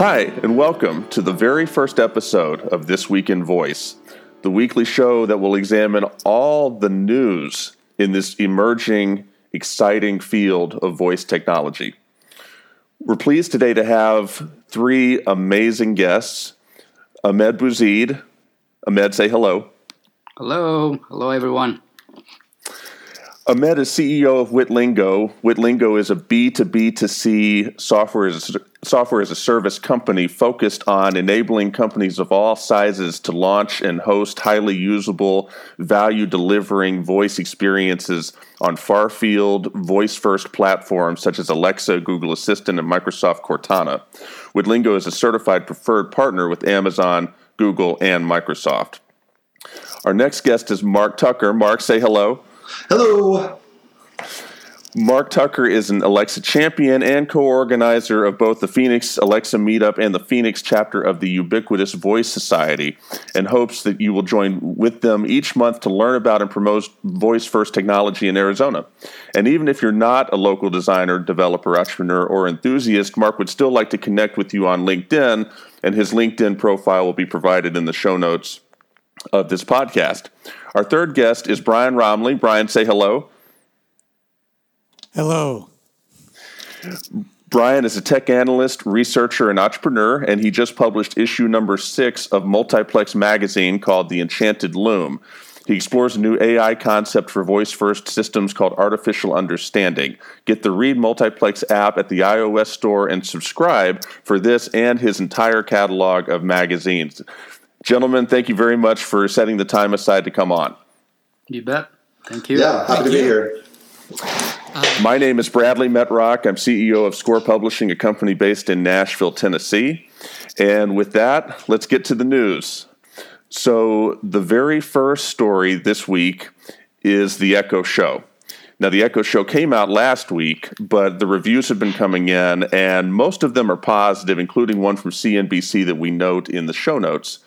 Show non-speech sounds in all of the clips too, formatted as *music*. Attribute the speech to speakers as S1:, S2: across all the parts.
S1: Hi, and welcome to the very first episode of This Week in Voice, the weekly show that will examine all the news in this emerging, exciting field of voice technology. We're pleased today to have three amazing guests Ahmed Bouzid. Ahmed, say hello.
S2: Hello. Hello, everyone.
S1: Ahmed is CEO of Witlingo. Witlingo is a B2B2C software as, software as a service company focused on enabling companies of all sizes to launch and host highly usable, value delivering voice experiences on far field, voice first platforms such as Alexa, Google Assistant, and Microsoft Cortana. Witlingo is a certified preferred partner with Amazon, Google, and Microsoft. Our next guest is Mark Tucker. Mark, say hello.
S3: Hello.
S1: Mark Tucker is an Alexa champion and co organizer of both the Phoenix Alexa Meetup and the Phoenix chapter of the Ubiquitous Voice Society, and hopes that you will join with them each month to learn about and promote voice first technology in Arizona. And even if you're not a local designer, developer, entrepreneur, or enthusiast, Mark would still like to connect with you on LinkedIn, and his LinkedIn profile will be provided in the show notes of this podcast. Our third guest is Brian Roemmele. Brian, say hello.
S4: Hello.
S1: Brian is a tech analyst, researcher, and entrepreneur, and he just published issue number six of Multiplex magazine called The Enchanted Loom. He explores a new AI concept for voice first systems called artificial understanding. Get the Read Multiplex app at the iOS store and subscribe for this and his entire catalog of magazines. Gentlemen, thank you very much for setting the time aside to come on.
S2: You bet. Thank you.
S3: Yeah, happy
S4: Thank
S3: to be here.
S1: Um, My name is Bradley Metrock. I'm CEO of Score Publishing, a company based in Nashville, Tennessee. And with that, let's get to the news. So, the very first story this week is the Echo Show. Now, the Echo Show came out last week, but the reviews have been coming in, and most of them are positive, including one from CNBC that we note in the show notes.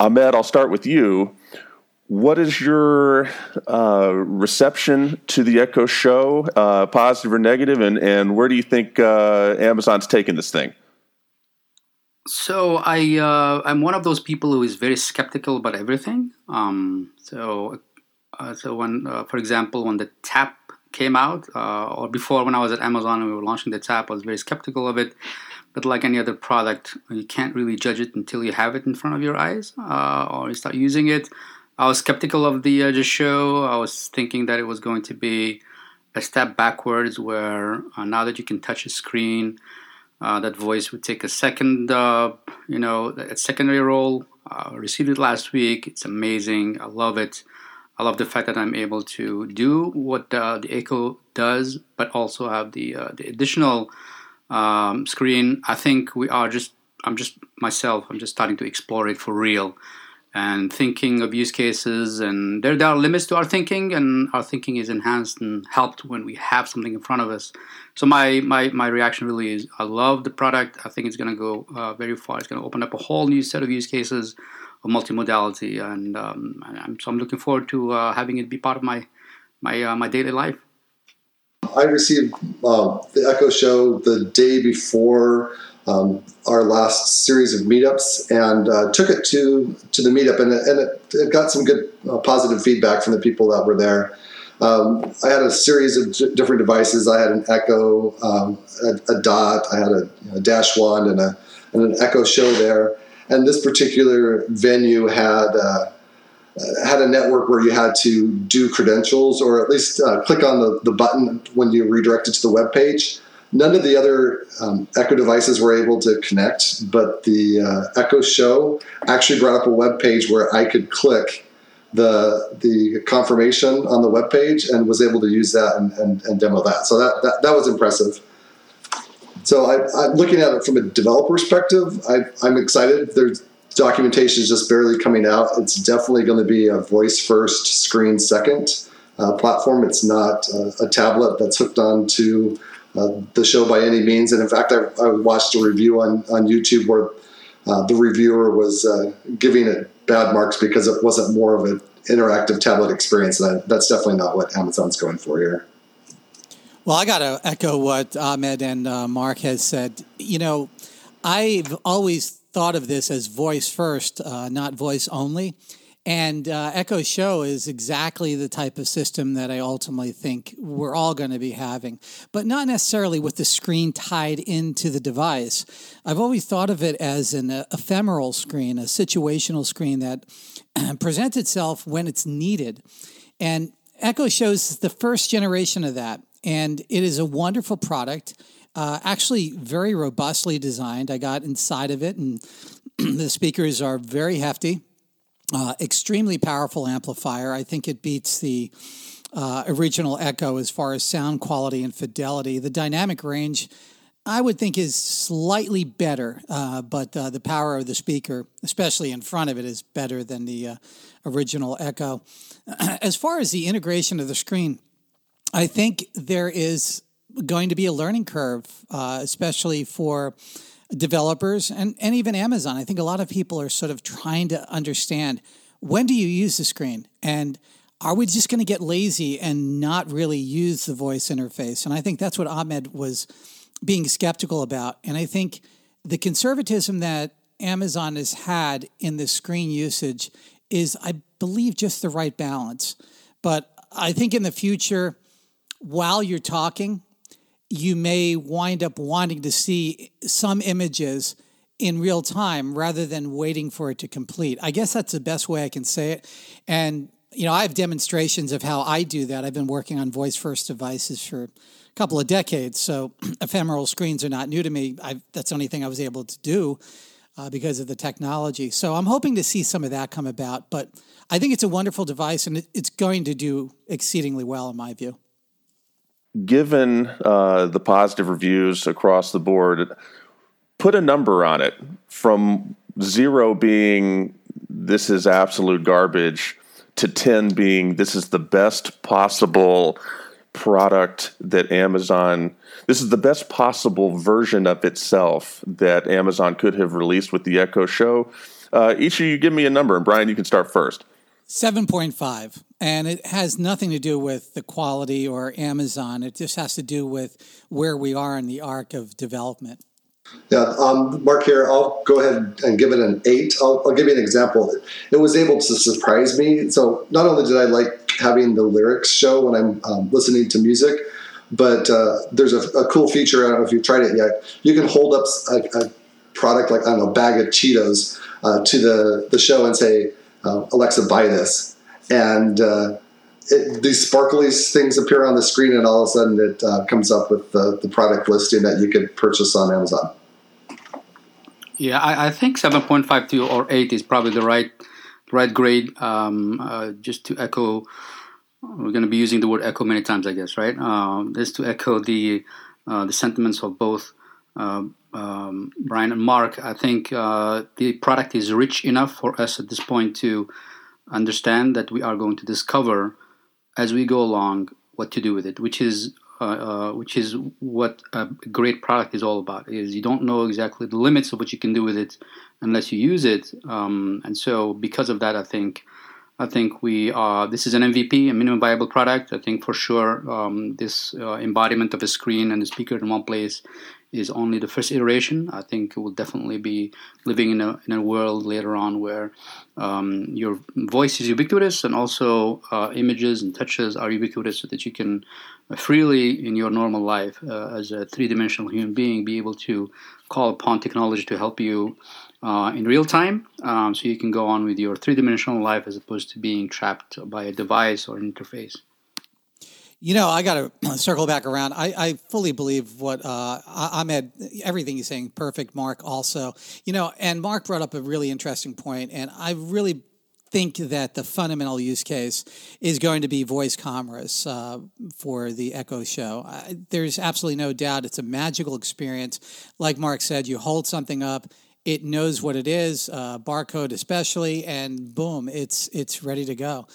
S1: Ahmed, I'll start with you. What is your uh, reception to the Echo Show, uh, positive or negative, and, and where do you think uh, Amazon's taking this thing?
S2: So I uh, I'm one of those people who is very skeptical about everything. Um, so uh, so when uh, for example when the tap came out or before when I was at Amazon and we were launching the tap, I was very skeptical of it. But like any other product, you can't really judge it until you have it in front of your eyes uh, or you start using it. I was skeptical of the uh, show. I was thinking that it was going to be a step backwards, where uh, now that you can touch a screen, uh, that voice would take a second, uh, you know, a secondary role. Received it last week. It's amazing. I love it. I love the fact that I'm able to do what uh, the Echo does, but also have the uh, the additional um, screen. I think we are just. I'm just myself. I'm just starting to explore it for real and thinking of use cases and there, there are limits to our thinking and our thinking is enhanced and helped when we have something in front of us so my my, my reaction really is i love the product i think it's going to go uh, very far it's going to open up a whole new set of use cases of multimodality and um, I'm, so i'm looking forward to uh, having it be part of my my uh, my daily life
S3: I received uh, the Echo Show the day before um, our last series of meetups, and uh, took it to to the meetup, and it, and it, it got some good uh, positive feedback from the people that were there. Um, I had a series of d- different devices. I had an Echo, um, a, a Dot, I had a, a Dash Wand, and a and an Echo Show there. And this particular venue had. Uh, had a network where you had to do credentials or at least uh, click on the, the button when you redirected to the web page. None of the other um, Echo devices were able to connect, but the uh, Echo Show actually brought up a web page where I could click the the confirmation on the web page and was able to use that and, and, and demo that. So that, that, that was impressive. So I, I'm looking at it from a developer perspective. I, I'm excited. There's documentation is just barely coming out. It's definitely going to be a voice first, screen second uh, platform. It's not uh, a tablet that's hooked on to uh, the show by any means. And in fact, I, I watched a review on, on YouTube where uh, the reviewer was uh, giving it bad marks because it wasn't more of an interactive tablet experience. And I, that's definitely not what Amazon's going for here.
S4: Well, I got to echo what Ahmed and uh, Mark has said. You know, I've always thought of this as voice first, uh, not voice only. And uh, Echo Show is exactly the type of system that I ultimately think we're all going to be having, but not necessarily with the screen tied into the device. I've always thought of it as an uh, ephemeral screen, a situational screen that *clears throat* presents itself when it's needed. And Echo Show is the first generation of that. And it is a wonderful product, uh, actually, very robustly designed. I got inside of it, and *clears throat* the speakers are very hefty uh, extremely powerful amplifier. I think it beats the uh, original Echo as far as sound quality and fidelity. The dynamic range, I would think, is slightly better, uh, but uh, the power of the speaker, especially in front of it, is better than the uh, original Echo. *clears throat* As far as the integration of the screen, I think there is going to be a learning curve, uh, especially for developers and, and even Amazon. I think a lot of people are sort of trying to understand when do you use the screen? And are we just going to get lazy and not really use the voice interface? And I think that's what Ahmed was being skeptical about. And I think the conservatism that Amazon has had in the screen usage is, I believe, just the right balance. But I think in the future, while you're talking, you may wind up wanting to see some images in real time rather than waiting for it to complete. I guess that's the best way I can say it. And, you know, I have demonstrations of how I do that. I've been working on voice first devices for a couple of decades. So *clears throat* ephemeral screens are not new to me. I've, that's the only thing I was able to do uh, because of the technology. So I'm hoping to see some of that come about. But I think it's a wonderful device and it, it's going to do exceedingly well, in my view
S1: given uh, the positive reviews across the board, put a number on it from zero being this is absolute garbage to 10 being this is the best possible product that Amazon this is the best possible version of itself that Amazon could have released with the Echo Show. Uh, each of you give me a number, and Brian, you can start first.
S4: 7.5 and it has nothing to do with the quality or Amazon. It just has to do with where we are in the arc of development.
S3: Yeah, um, Mark here. I'll go ahead and give it an eight. I'll, give you an example. It was able to surprise me. So not only did I like having the lyrics show when I'm um, listening to music, but uh, there's a, a, cool feature. I don't know if you've tried it yet. You can hold up a, a product like I don't know, a bag of Cheetos uh, to the the show and say uh, Alexa, buy this. And uh, it, these sparkly things appear on the screen, and all of a sudden it uh, comes up with the, the, product listing that you could purchase on Amazon.
S2: Yeah, I, I think 7.52 or 8 is probably the right right grade. Um, uh, just to echo, we're going to be using the word echo many times, I guess, right? Um, just to echo the uh, the sentiments of both uh, um, Brian and Mark, I think uh, the product is rich enough for us at this point to understand that we are going to discover as we go along what to do with it, which is uh, uh, which is what a great product is all about. Is you don't know exactly the limits of what you can do with it unless you use it, um, and so because of that, I think I think we are. This is an MVP, a minimum viable product. I think for sure um, this uh, embodiment of a screen and a speaker in one place is only the first iteration. I think we'll definitely be living in a, in a world later on where um, your voice is ubiquitous and also uh, images and touches are ubiquitous so that you can freely in your normal life uh, as a three-dimensional human being be able to call upon technology to help you uh, in real time um, so you can go on with your three-dimensional life as opposed to being trapped by a device or an interface.
S4: You know, I got to *clears throat* circle back around. I, I fully believe what uh, Ahmed, everything he's saying, perfect. Mark also, you know, and Mark brought up a really interesting point, and I really think that the fundamental use case is going to be voice commerce uh, for the Echo Show. I, there's absolutely no doubt it's a magical experience. Like Mark said, you hold something up, it knows what it is, uh, barcode especially, and boom, it's it's ready to go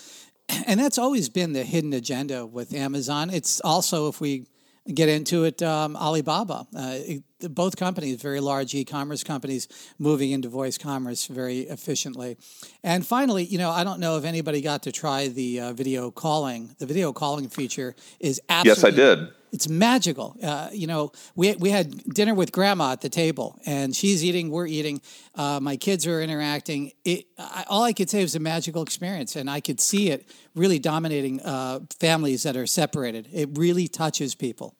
S4: and that's always been the hidden agenda with Amazon. It's also, if we get into it, um, Alibaba. Uh, it, both companies, very large e-commerce companies, moving into voice commerce very efficiently. And finally, you know, I don't know if anybody got to try the uh, video calling. The video calling feature is absolutely
S1: yes, I did.
S4: It's magical. Uh, you know, we we had dinner with grandma at the table, and she's eating, we're eating. Uh, my kids are interacting. It, I, all I could say was a magical experience, and I could see it really dominating uh, families that are separated. It really touches people.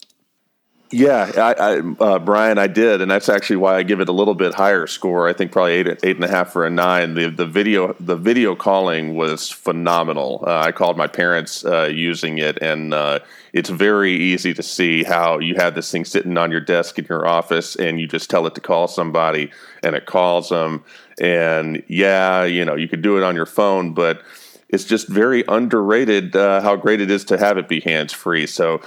S1: Yeah, I, I, uh, Brian, I did, and that's actually why I give it a little bit higher score. I think probably eight, eight and a half for a nine. The the video the video calling was phenomenal. Uh, I called my parents uh, using it, and uh, it's very easy to see how you have this thing sitting on your desk in your office, and you just tell it to call somebody, and it calls them. And yeah, you know, you could do it on your phone, but it's just very underrated uh, how great it is to have it be hands free. So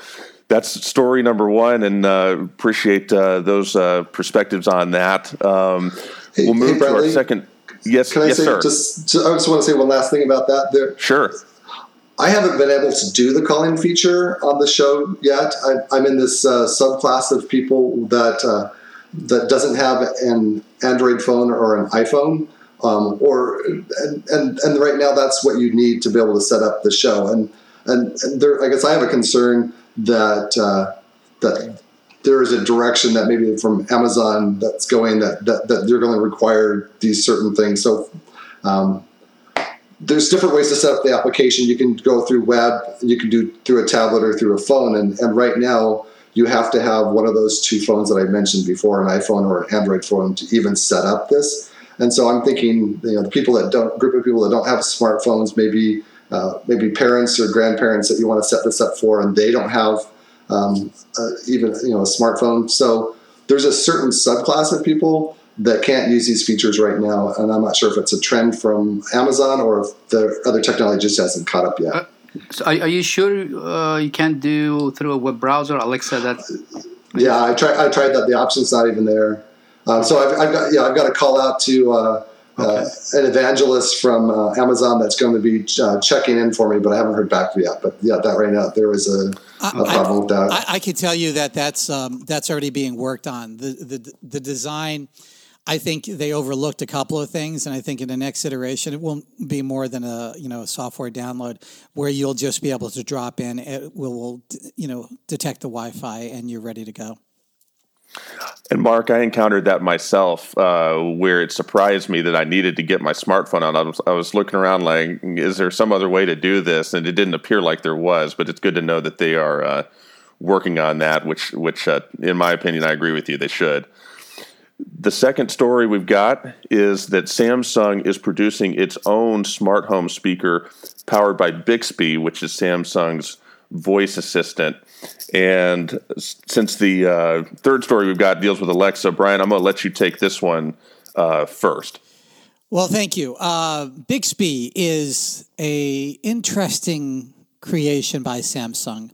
S1: that's story number one, and uh, appreciate uh, those uh, perspectives on that. Um, hey, we'll move hey, to our second. Yes,
S3: Can I
S1: yes,
S3: say
S1: sir.
S3: Just, just, I just want to say one last thing about that. There,
S1: sure.
S3: I haven't been able to do the calling feature on the show yet. I, am in this uh, subclass of people that uh, that doesn't have an Android phone or an iPhone. Um, or and, and and right now that's what you need to be able to set up the show and and, and there I guess I have a concern that uh, that there is a direction that maybe from Amazon that's going that that, that they're going to require these certain things. So um, there's different ways to set up the application. You can go through web, you can do through a tablet or through a phone, and, and right now you have to have one of those two phones that I mentioned before, an iPhone or an Android phone, to even set up this. And so I'm thinking, you know, the people that don't, group of people that don't have smartphones, maybe uh, maybe parents or grandparents that you want to set this up for, and they don't have um, uh, even you know a smartphone. So there's a certain subclass of people that can't use these features right now, and I'm not sure if it's a trend from Amazon or if the other technology just hasn't caught up yet. Uh,
S2: so are, are, you sure uh, you can't do through a web browser, Alexa? That
S3: yeah, I tried. I tried that. The option's not even there. Um, so I've, I've, got yeah, I've got to call out to uh, okay. uh, an evangelist from uh, Amazon that's going to be uh, checking in for me, but I haven't heard back yet. But yeah, that right now there was a, a problem
S4: I,
S3: with that.
S4: I, I, can tell you that that's um, that's already being worked on. The the the design. I think they overlooked a couple of things, and I think in the next iteration it won't be more than a you know software download where you'll just be able to drop in. It will, will you know detect the Wi-Fi, and you're ready to go.
S1: And Mark, I encountered that myself, uh, where it surprised me that I needed to get my smartphone on. I was, I was looking around like, is there some other way to do this? And it didn't appear like there was. But it's good to know that they are uh, working on that, which, which, uh, in my opinion, I agree with you. They should. The second story we've got is that Samsung is producing its own smart home speaker powered by Bixby, which is Samsung's voice assistant. And since the uh, third story we've got deals with Alexa, Brian, I'm going to let you take this one uh, first.
S4: Well, thank you. Uh, Bixby is a interesting creation by Samsung.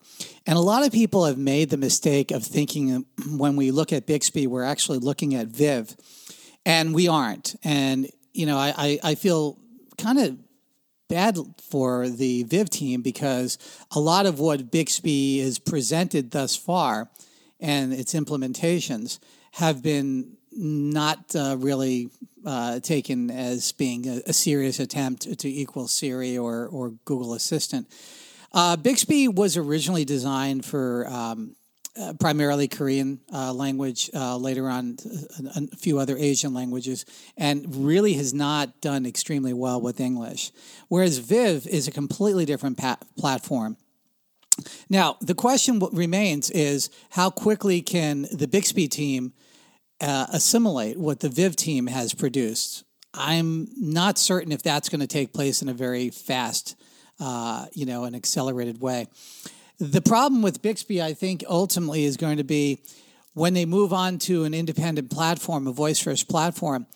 S4: And a lot of people have made the mistake of thinking when we look at Bixby, we're actually looking at Viv, and we aren't. And, you know, I, I, I feel kind of bad for the Viv team because a lot of what Bixby is presented thus far and its implementations have been not uh, really uh, taken as being a, a, serious attempt to equal Siri or, or Google Assistant. Uh, Bixby was originally designed for um, uh, primarily Korean uh, language, uh, later on a, a, few other Asian languages, and really has not done extremely well with English. Whereas Viv is a completely different platform. Now, the question remains is how quickly can the Bixby team uh, assimilate what the Viv team has produced? I'm not certain if that's going to take place in a very fast, uh, you know, an accelerated way. The problem with Bixby, I think, ultimately is going to be when they move on to an independent platform, a voice first platform,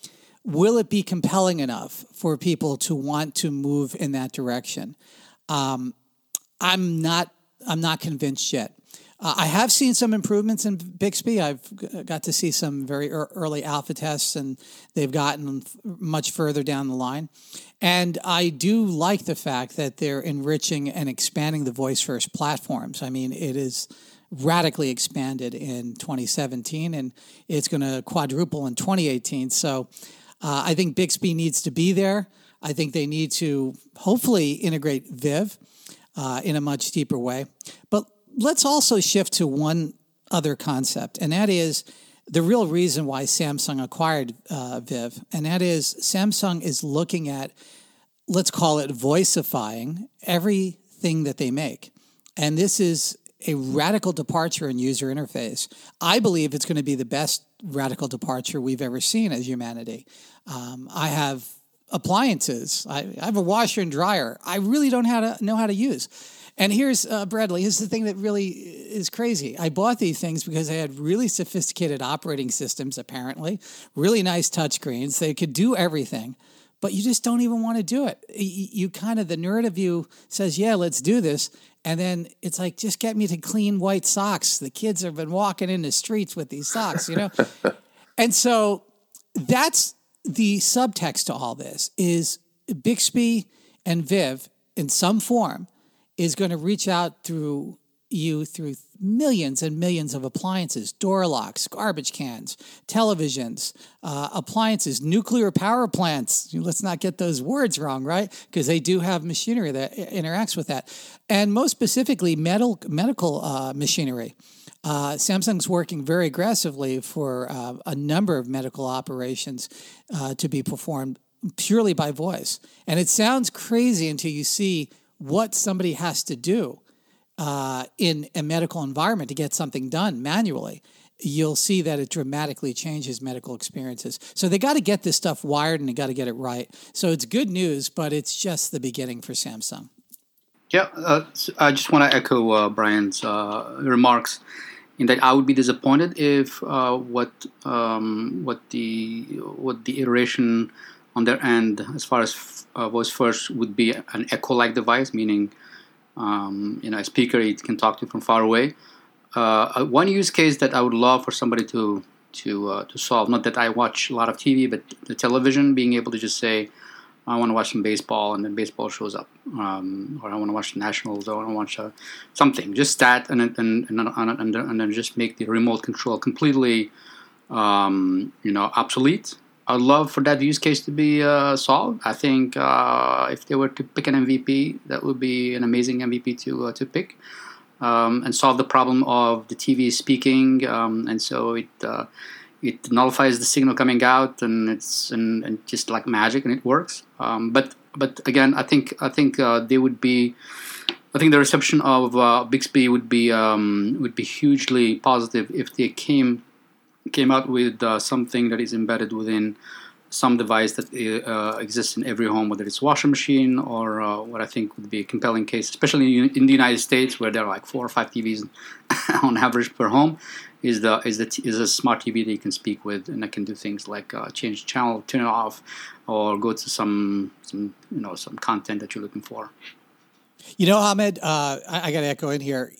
S4: will it be compelling enough for people to want to move in that direction? Um, I'm not. I'm not convinced yet. Uh, I have seen some improvements in Bixby. I've got to see some very early alpha tests, and they've gotten much further down the line. And I do like the fact that they're enriching and expanding the voice first platforms. I mean, it is radically expanded in 2017, and it's going to quadruple in 2018. So uh, I think Bixby needs to be there. I think they need to hopefully integrate Viv uh, in a much deeper way. But let's also shift to one other concept, and that is the real reason why Samsung acquired uh, Viv, and that is Samsung is looking at, let's call it voiceifying everything that they make. And this is a radical departure in user interface. I believe it's going to be the best radical departure we've ever seen as humanity. Um, I have appliances. I, I, have a washer and dryer. I really don't how to know how to use. And here's uh, Bradley. Here's the thing that really is crazy. I bought these things because they had really sophisticated operating systems. Apparently, really nice touchscreens. They could do everything, but you just don't even want to do it. You, you kind of the nerd of you says, "Yeah, let's do this," and then it's like, "Just get me to clean white socks." The kids have been walking in the streets with these socks, you know. *laughs* and so that's the subtext to all this is Bixby and Viv in some form is going to reach out through you through millions and millions of appliances door locks garbage cans televisions uh, appliances nuclear power plants. Let's not get those words wrong right? Because they do have machinery that interacts with that. And most specifically metal, medical uh, machinery. Uh, Samsung's working very aggressively for uh, a number of medical operations uh, to be performed purely by voice. And it sounds crazy until you see what somebody has to do uh, in a medical environment to get something done manually. You'll see that it dramatically changes medical experiences. So they got to get this stuff wired and they got to get it right. So it's good news, but it's just the beginning for Samsung.
S2: Yeah, uh, I just want to echo uh, Brian's uh, remarks in that I would be disappointed if uh, what um, what the what the iteration on their end as far as uh, voice first would be an echo-like device, meaning um, you know a speaker it can talk to from far away. Uh, one use case that I would love for somebody to to uh, to solve. Not that I watch a lot of TV, but the television being able to just say, I want to watch some baseball, and then baseball shows up, um, or I want to watch the Nationals, or I want to watch uh, something. Just that, and and, and, and, and then just make the remote control completely, um, you know, obsolete. I'd love for that use case to be uh, solved. I think uh, if they were to pick an MVP, that would be an amazing MVP to uh, to pick, um, and solve the problem of the TV speaking, um, and so it uh, it nullifies the signal coming out and it's and, and just like magic and it works um, but but again i think i think uh, they would be i think the reception of uh, bixby would be um, would be hugely positive if they came came out with uh, something that is embedded within some device that uh, exists in every home, whether it's washing machine or uh, what I think would be a compelling case, especially in the United States where there are like four or five TVs *laughs* on average per home is the is the is a smart TV that you can speak with, and it can do things like uh, change channel, turn it off, or go to some some you know some content that you're looking for.
S4: You know, Ahmed, uh, I, I got to echo in here.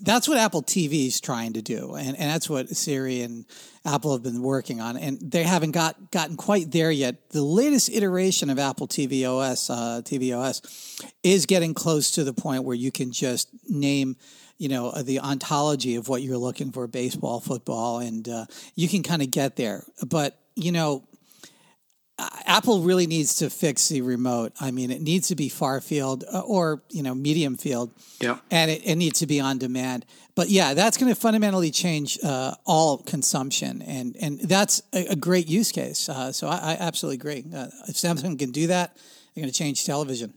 S4: That's what Apple TV is trying to do, and, and that's what Siri and Apple have been working on, and they haven't got gotten quite there yet. The latest iteration of Apple TV OS, uh, TV OS, is getting close to the point where you can just name you know uh, the ontology of what you're looking for baseball football and uh, you can kind of get there but you know apple really needs to fix the remote. I mean it needs to be far field uh, or you know medium field.
S2: Yeah.
S4: And it, it needs to be on demand. But yeah that's going to fundamentally change uh, all consumption. And and that's a, a great use case. Uh, so I, I, absolutely agree. Uh, if samsung can do that they're going to change television.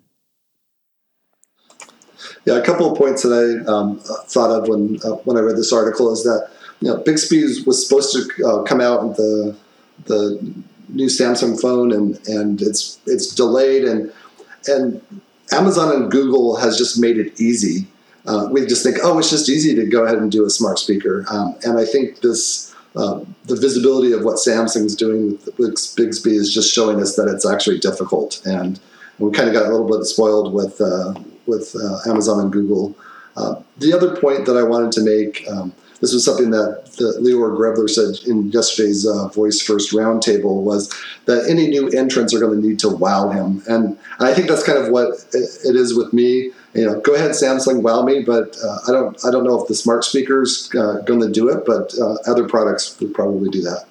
S3: Yeah, a couple of points that I um, thought of when uh, when I read this article is that you know Bixby was supposed to uh, come out with the the new Samsung phone and and it's it's delayed and and Amazon and Google has just made it easy. Uh, we just think, oh, it's just easy to go ahead and do a smart speaker, um, and I think this. Uh, the visibility of what Samsung's doing with, Bixby is just showing us that it's actually difficult, and we kind of got a little bit spoiled with uh, with uh, Amazon and Google. Uh, the other point that I wanted to make, um, this was something that, Leor Grebler said in yesterday's uh, Voice First roundtable, was that any new entrants are going to need to wow him, and, and I think that's kind of what it is with me. You know, go ahead, Samsung, wow me, but uh, I don't, I don't know if the smart speakers uh, going to do it, but uh, other products would probably do that.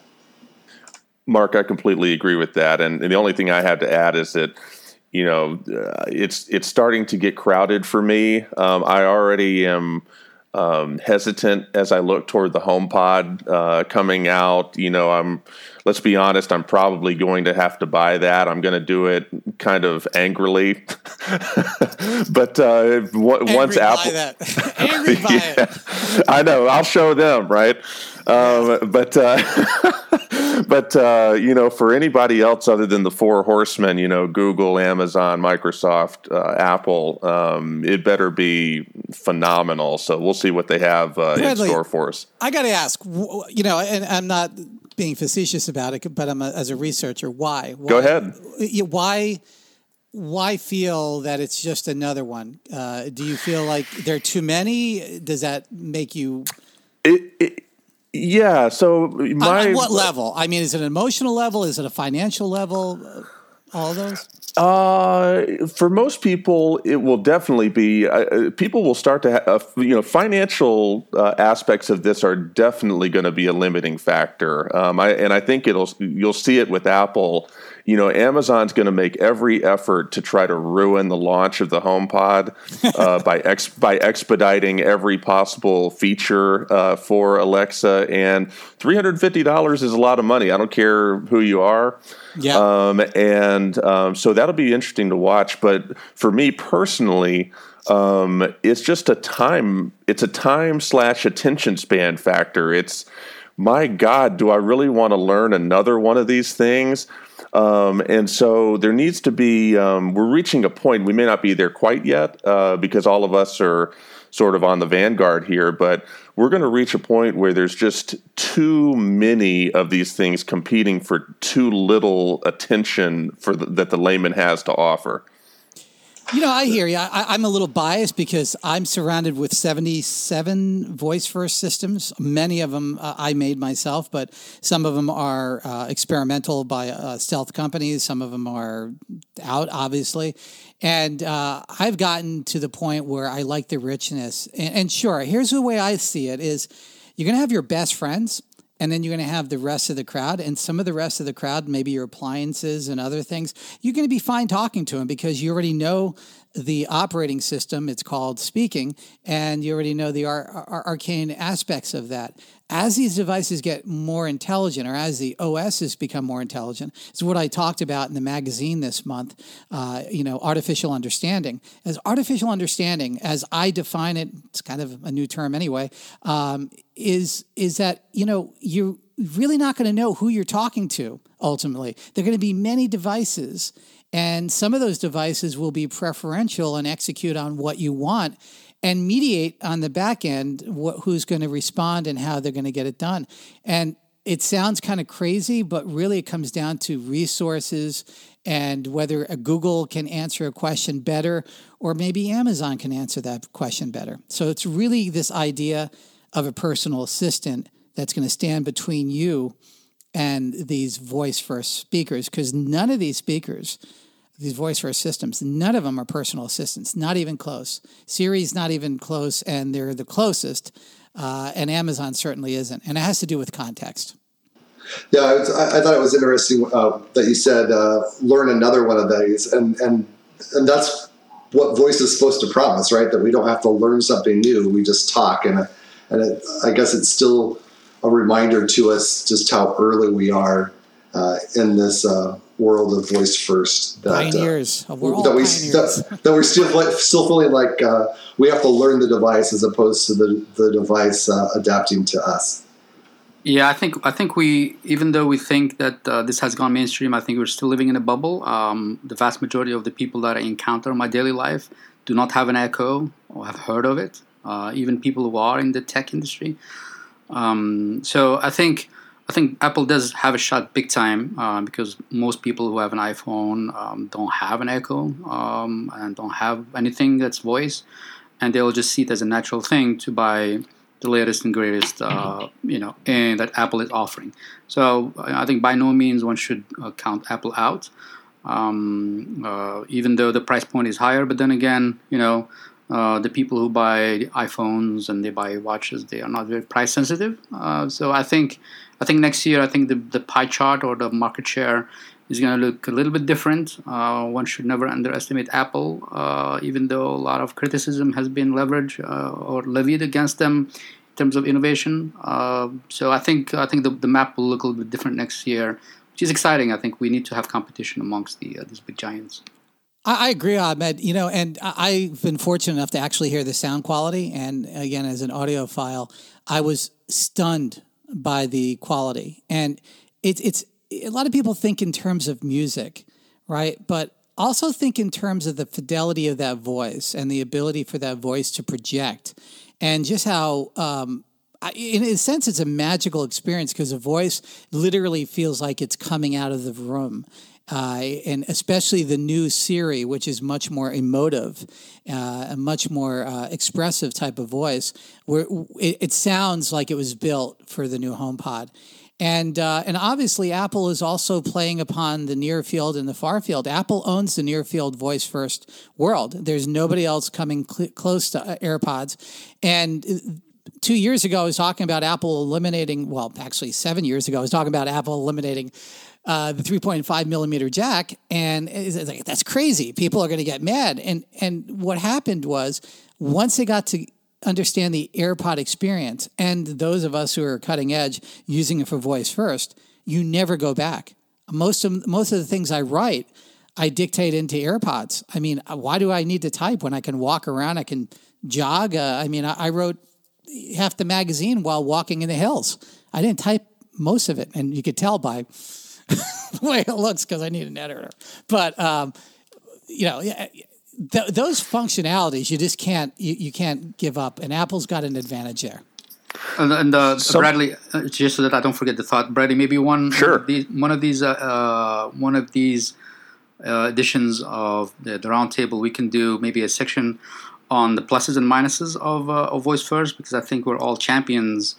S1: Mark, I completely agree with that, and, and the only thing I have to add is that you know, uh, it's it's starting to get crowded for me. Um, I already am um, hesitant as I look toward the HomePod uh, coming out. You know, I'm. Let's be honest. I'm probably going to have to buy that. I'm going to do it kind of angrily, *laughs* but uh, w- once Apple, *laughs* *laughs*
S4: yeah,
S1: it. I know. I'll show them right. Um, but uh, *laughs* but uh, you know, for anybody else other than the four horsemen, you know, Google, Amazon, Microsoft, uh, Apple, um, it better be phenomenal. So we'll see what they have uh, Bradley, in store for us.
S4: I got to ask, you know, and I'm not being facetious about it, but I'm a, as a researcher, why? why?
S1: Go ahead.
S4: Why? Why feel that it's just another one? Uh, do you feel like there are too many? Does that make you?
S1: It, it, yeah. So my
S4: on what level? I mean, is it an emotional level? Is it a financial level? All those.
S1: Uh, for most people, it will definitely be. Uh, uh people will start to, have, uh, you know, financial uh, aspects of this are definitely going to be a limiting factor. Um, I, and I think it'll you'll see it with Apple you know, Amazon's going to make every effort to try to ruin the launch of the HomePod *laughs* uh, by ex- by expediting every possible feature uh, for Alexa. And three hundred fifty dollars is a lot of money. I don't care who you are.
S4: Yeah.
S1: Um, and um, so that'll be interesting to watch. But for me personally. Um, it's just a time. It's a time slash attention span factor. It's my God, do I really want to learn another one of these things? Um, and so there needs to be, um, we're reaching a point, we may not be there quite yet uh, because all of us are sort of on the vanguard here, but we're going to reach a point where there's just too many of these things competing for too little attention for the, that the layman has to offer.
S4: You know, I hear you. I, am a little biased because I'm surrounded with 77 voice first systems. Many of them uh, I made myself, but some of them are uh, experimental by uh, stealth companies. Some of them are out, obviously. And uh, I've gotten to the point where I like the richness. And, and sure, here's the way I see it is you're going to have your best friends and then you're going to have the rest of the crowd and some of the rest of the crowd maybe your appliances and other things you're going to be fine talking to them because you already know the operating system it's called speaking and you already know the ar- ar- arcane aspects of that as these devices get more intelligent or as the OSs become more intelligent, is what I talked about in the magazine this month, uh, you know, artificial understanding. As artificial understanding, as I define it, it's kind of a new term anyway, um, is, is that, you know, you're really not going to know who you're talking to ultimately. There are going to be many devices and some of those devices will be preferential and execute on what you want and mediate on the back end wh- who's going to respond and how they're going to get it done. And it sounds kind of crazy, but really it comes down to resources and whether a Google can answer a question better or maybe Amazon can answer that question better. So it's really this idea of a personal assistant that's going to stand between you and these voice first speakers because none of these speakers these voice first systems, none of them are personal assistants, not even close. Siri's not even close, and they're the closest. Uh, and Amazon certainly isn't. And it has to do with context.
S3: Yeah, I, was, I, I thought it was interesting uh, that you said uh, learn another one of these, and and and that's what voice is supposed to promise, right? That we don't have to learn something new; we just talk, and and it, I guess it's still a reminder to us just how early we are uh, in this uh, world of voice first.
S4: That, pioneers.
S3: Uh, we're that we pioneers. That, that, we're still still feeling like uh, we have to learn the device as opposed to the the device uh, adapting to us.
S2: Yeah, I think I think we even though we think that uh, this has gone mainstream, I think we're still living in a bubble. Um, the vast majority of the people that I encounter in my daily life do not have an Echo or have heard of it. Uh, even people who are in the tech industry. Um, so I think I think Apple does have a shot big time uh, because most people who have an iPhone um, don't have an Echo um, and don't have anything that's voice, and they'll just see it as a natural thing to buy the latest and greatest, uh, you know, and that Apple is offering. So I think by no means one should uh, count Apple out, um, uh, even though the price point is higher. But then again, you know, uh, the people who buy iPhones and they buy watches, they are not very price sensitive. Uh, so I think I think next year, I think the, the pie chart or the market share is going to look a little bit different. Uh, one should never underestimate Apple, uh, even though a lot of criticism has been leveraged uh, or levied against them in terms of innovation. Uh, so I think I think the, the map will look a little bit different next year, which is exciting. I think we need to have competition amongst the uh, these big giants.
S4: I, agree, Ahmed. You know, and I've been fortunate enough to actually hear the sound quality. And again, as an audiophile, I was stunned by the quality. And it's it's a lot of people think in terms of music, right? But also think in terms of the fidelity of that voice and the ability for that voice to project, and just how. Um, in a sense, it's a magical experience because a voice literally feels like it's coming out of the room. Uh, and especially the new Siri, which is much more emotive, uh, a much more uh, expressive type of voice, where it, it, sounds like it was built for the new HomePod. And uh, and obviously, Apple is also playing upon the near field and the far field. Apple owns the near field voice first world. There's nobody else coming cl- close to uh, AirPods, and two years ago, I was talking about Apple eliminating, well, actually, seven years ago, I was talking about Apple eliminating uh, the 3.5 millimeter jack, and it's like that's crazy. People are going to get mad. And and what happened was once they got to understand the AirPod experience, and those of us who are cutting edge using it for voice first, you never go back. Most of most of the things I write, I dictate into AirPods. I mean, why do I need to type when I can walk around? I can jog. Uh, I mean, I, I wrote half the magazine while walking in the hills. I didn't type most of it, and you could tell by *laughs* the way it looks because I need an editor. But um, you know, th- those functionalities you just can't you, you can't give up, and Apple's got an advantage there.
S2: And, and uh, so, Bradley, uh, just so that I don't forget the thought, Bradley, maybe one
S1: sure.
S2: one of these one of these, uh, uh one of these uh, editions of the, the roundtable, we can do maybe a section on the pluses and minuses of, uh, of voice first because I think we're all champions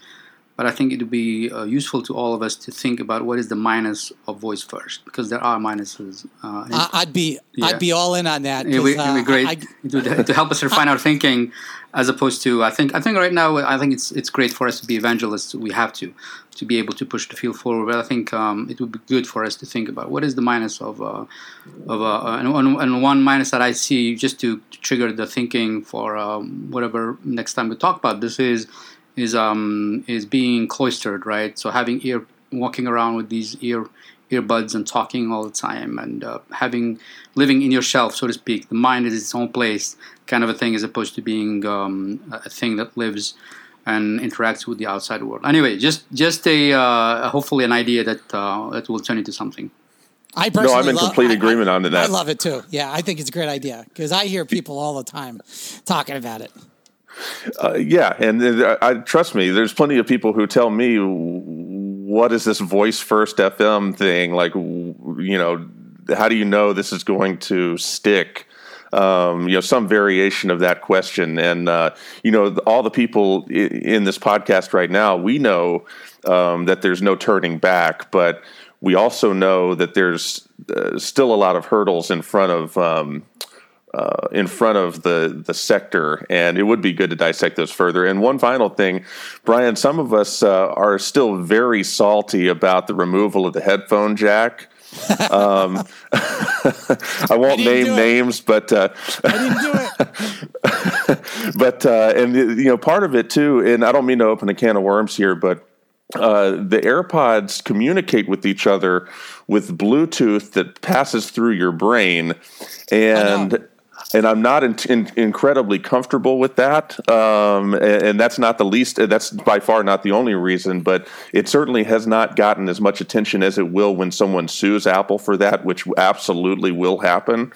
S2: but I think it would be uh, useful to all of us to think about what is the minus of voice first, because there are minuses.
S4: Uh, I'd be yeah. I'd be all in on that.
S2: It would be uh, great I, to, to, help us refine our thinking, as opposed to I think I think right now I think it's it's great for us to be evangelists. We have to to be able to push the field forward. But I think um, it would be good for us to think about what is the minus of uh, of uh, and, and, one minus that I see just to, to trigger the thinking for um, whatever next time we talk about this is is um is being cloistered, right? So having ear walking around with these ear earbuds and talking all the time and uh, having living in your shelf, so to speak. The mind is its own place, kind of a thing, as opposed to being um, a thing that lives and interacts with the outside world. Anyway, just just a uh, hopefully an idea that uh, that will turn into something.
S4: I personally
S1: no, I'm in complete agreement
S4: I,
S1: on that.
S4: I love it too. Yeah, I think it's a great idea because I hear people all the time talking about it.
S1: Uh, yeah, and uh, I, trust me, there's plenty of people who tell me, "What is this voice first FM thing? Like, you know, how do you know this is going to stick?" Um, you know, some variation of that question, and uh, you know, all the people in this podcast right now, we know um, that there's no turning back, but we also know that there's uh, still a lot of hurdles in front of um, uh, in front of the the sector, and it would be good to dissect those further. And one final thing, Brian, some of us uh, are still very salty about the removal of the headphone jack. um, *laughs* I won't I name names, but uh,
S4: I didn't do
S1: it. *laughs* but uh, and you know, part of it too, and I don't mean to open a can of worms here, but uh, the AirPods communicate with each other with Bluetooth that passes through your brain, and and I'm not in, in, incredibly comfortable with that. Um, and, and, that's not the least. That's by far not the only reason, but it certainly has not gotten as much attention as it will when someone sues Apple for that, which absolutely will happen.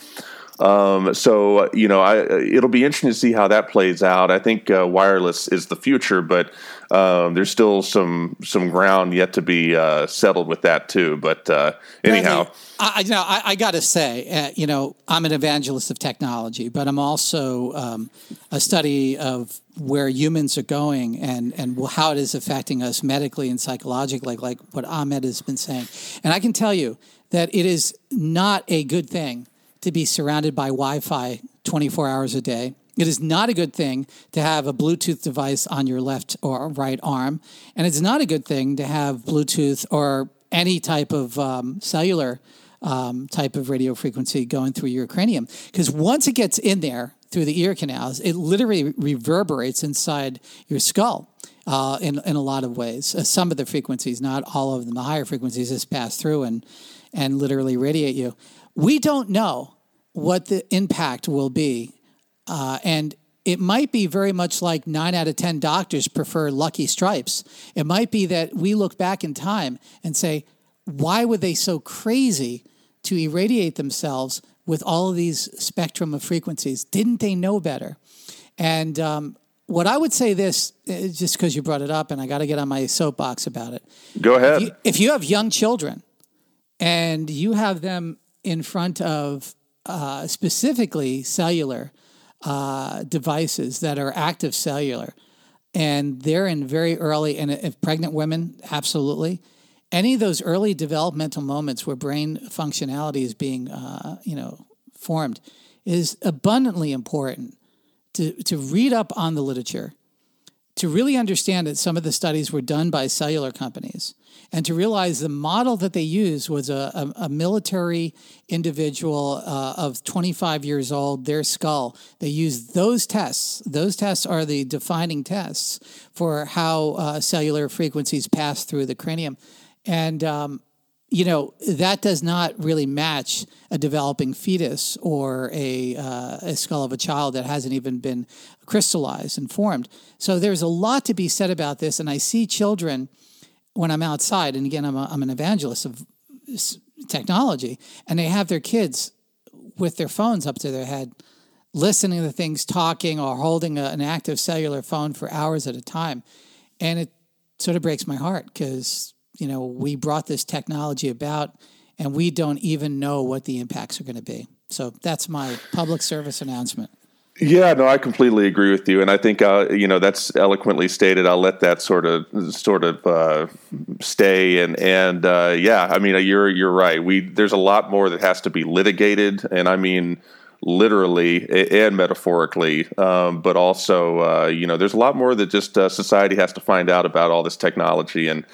S1: Um, so you know, I, it'll be interesting to see how that plays out. I think uh, wireless is the future, but um, there's still some some ground yet to be uh, settled with that too. But uh, anyhow,
S4: Bradley, I, you know, I, I got to say, uh, you know, I'm an evangelist of technology, but I'm also um, a study of where humans are going and and how it is affecting us medically and psychologically, like what Ahmed has been saying. And I can tell you that it is not a good thing to be surrounded by Wi Fi 24 hours a day. It is not a good thing to have a Bluetooth device on your left or right arm. And it's not a good thing to have Bluetooth or any type of um, cellular um, type of radio frequency going through your cranium. Because once it gets in there through the ear canals, it literally reverberates inside your skull. Uh, in, in a lot of ways, uh, some of the frequencies, not all of them, the higher frequencies just pass through and and literally radiate you. We don't know what the impact will be, uh, and it might be very much like nine out of 10 doctors prefer Lucky Strikes. It might be that we look back in time and say, why were they so crazy to irradiate themselves with all of these spectrum of frequencies? Didn't they know better? And um, what I would say this, uh, just because you brought it up, and I got to get on my soapbox about it.
S1: Go ahead.
S4: If you, if you have young children and you have them in front of uh, specifically cellular uh, devices that are active cellular, and they're in very early, and if pregnant women, absolutely. Any of those early developmental moments where brain functionality is being, uh, you know, formed is abundantly important to, to read up on the literature, to really understand that some of the studies were done by cellular companies, and to realize the model that they used was a, a, a military individual uh, of 25 years old, their skull. They used those tests. Those tests are the defining tests for how uh, cellular frequencies pass through the cranium. And, um, you know, that does not really match a developing fetus or a, uh, a skull of a child that hasn't even been crystallized and formed. So there's a lot to be said about this. And I see children when I'm outside, and again, I'm, a, I'm an evangelist of technology, and they have their kids with their phones up to their head, listening to things, talking, or holding a, an active cellular phone for hours at a time. And it sort of breaks my heart because you know, we brought this technology about and we don't even know what the impacts are going to be. So that's my public service announcement.
S1: Yeah, no, I completely agree with you, and I think uh, you know that's eloquently stated. I'll let that sort of sort of uh, stay, and and uh, yeah, I mean you're you're right. We there's a lot more that has to be litigated, and I mean literally and metaphorically, um, but also uh, you know there's a lot more that just uh, society has to find out about all this technology and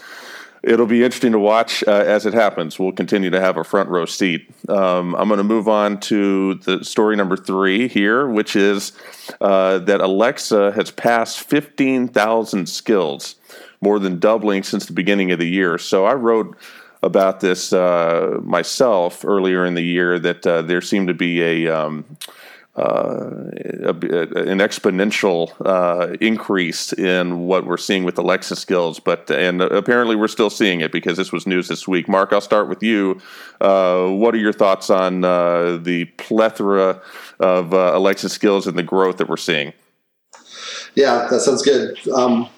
S1: it'll be interesting to watch uh, as it happens. We'll continue to have a front row seat. Um, I'm going to move on to the story number three here, which is uh, that Alexa has passed 15,000 skills, more than doubling since the beginning of the year. So I wrote about this uh, myself earlier in the year that uh, there seemed to be a um, uh, an exponential uh, increase in what we're seeing with Alexa skills, but and apparently we're still seeing it because this was news this week. Mark, I'll start with you. Uh, what are your thoughts on uh, the plethora of uh, Alexa skills and the growth that we're seeing?
S3: Yeah, that sounds good. Um,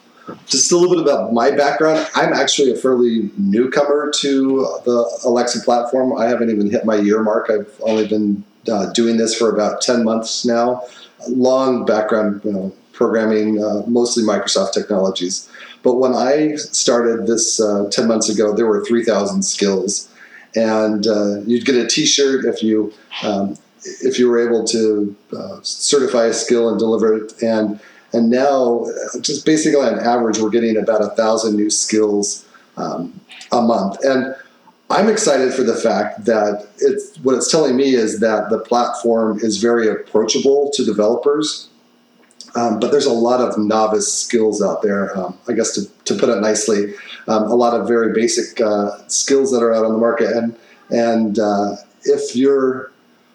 S3: just a little bit about my background. I'm actually a fairly newcomer to the Alexa platform. I haven't even hit my year mark. I've only been uh, doing this for about 10 months now. Long background, you know, programming, uh, mostly Microsoft technologies. But when I started this uh, 10 months ago, there were 3,000 skills. And uh, you'd get a t shirt if you. Um, if you were able to uh, certify a skill and deliver it, and and now, just basically on average, we're getting about a thousand new skills um, a month. And I'm excited for the fact that it's what it's telling me is that the platform is very approachable to developers. Um, but there's a lot of novice skills out there. Um, I guess to, to put it nicely, um, a lot of very basic uh, skills that are out on the market. And and uh, if you're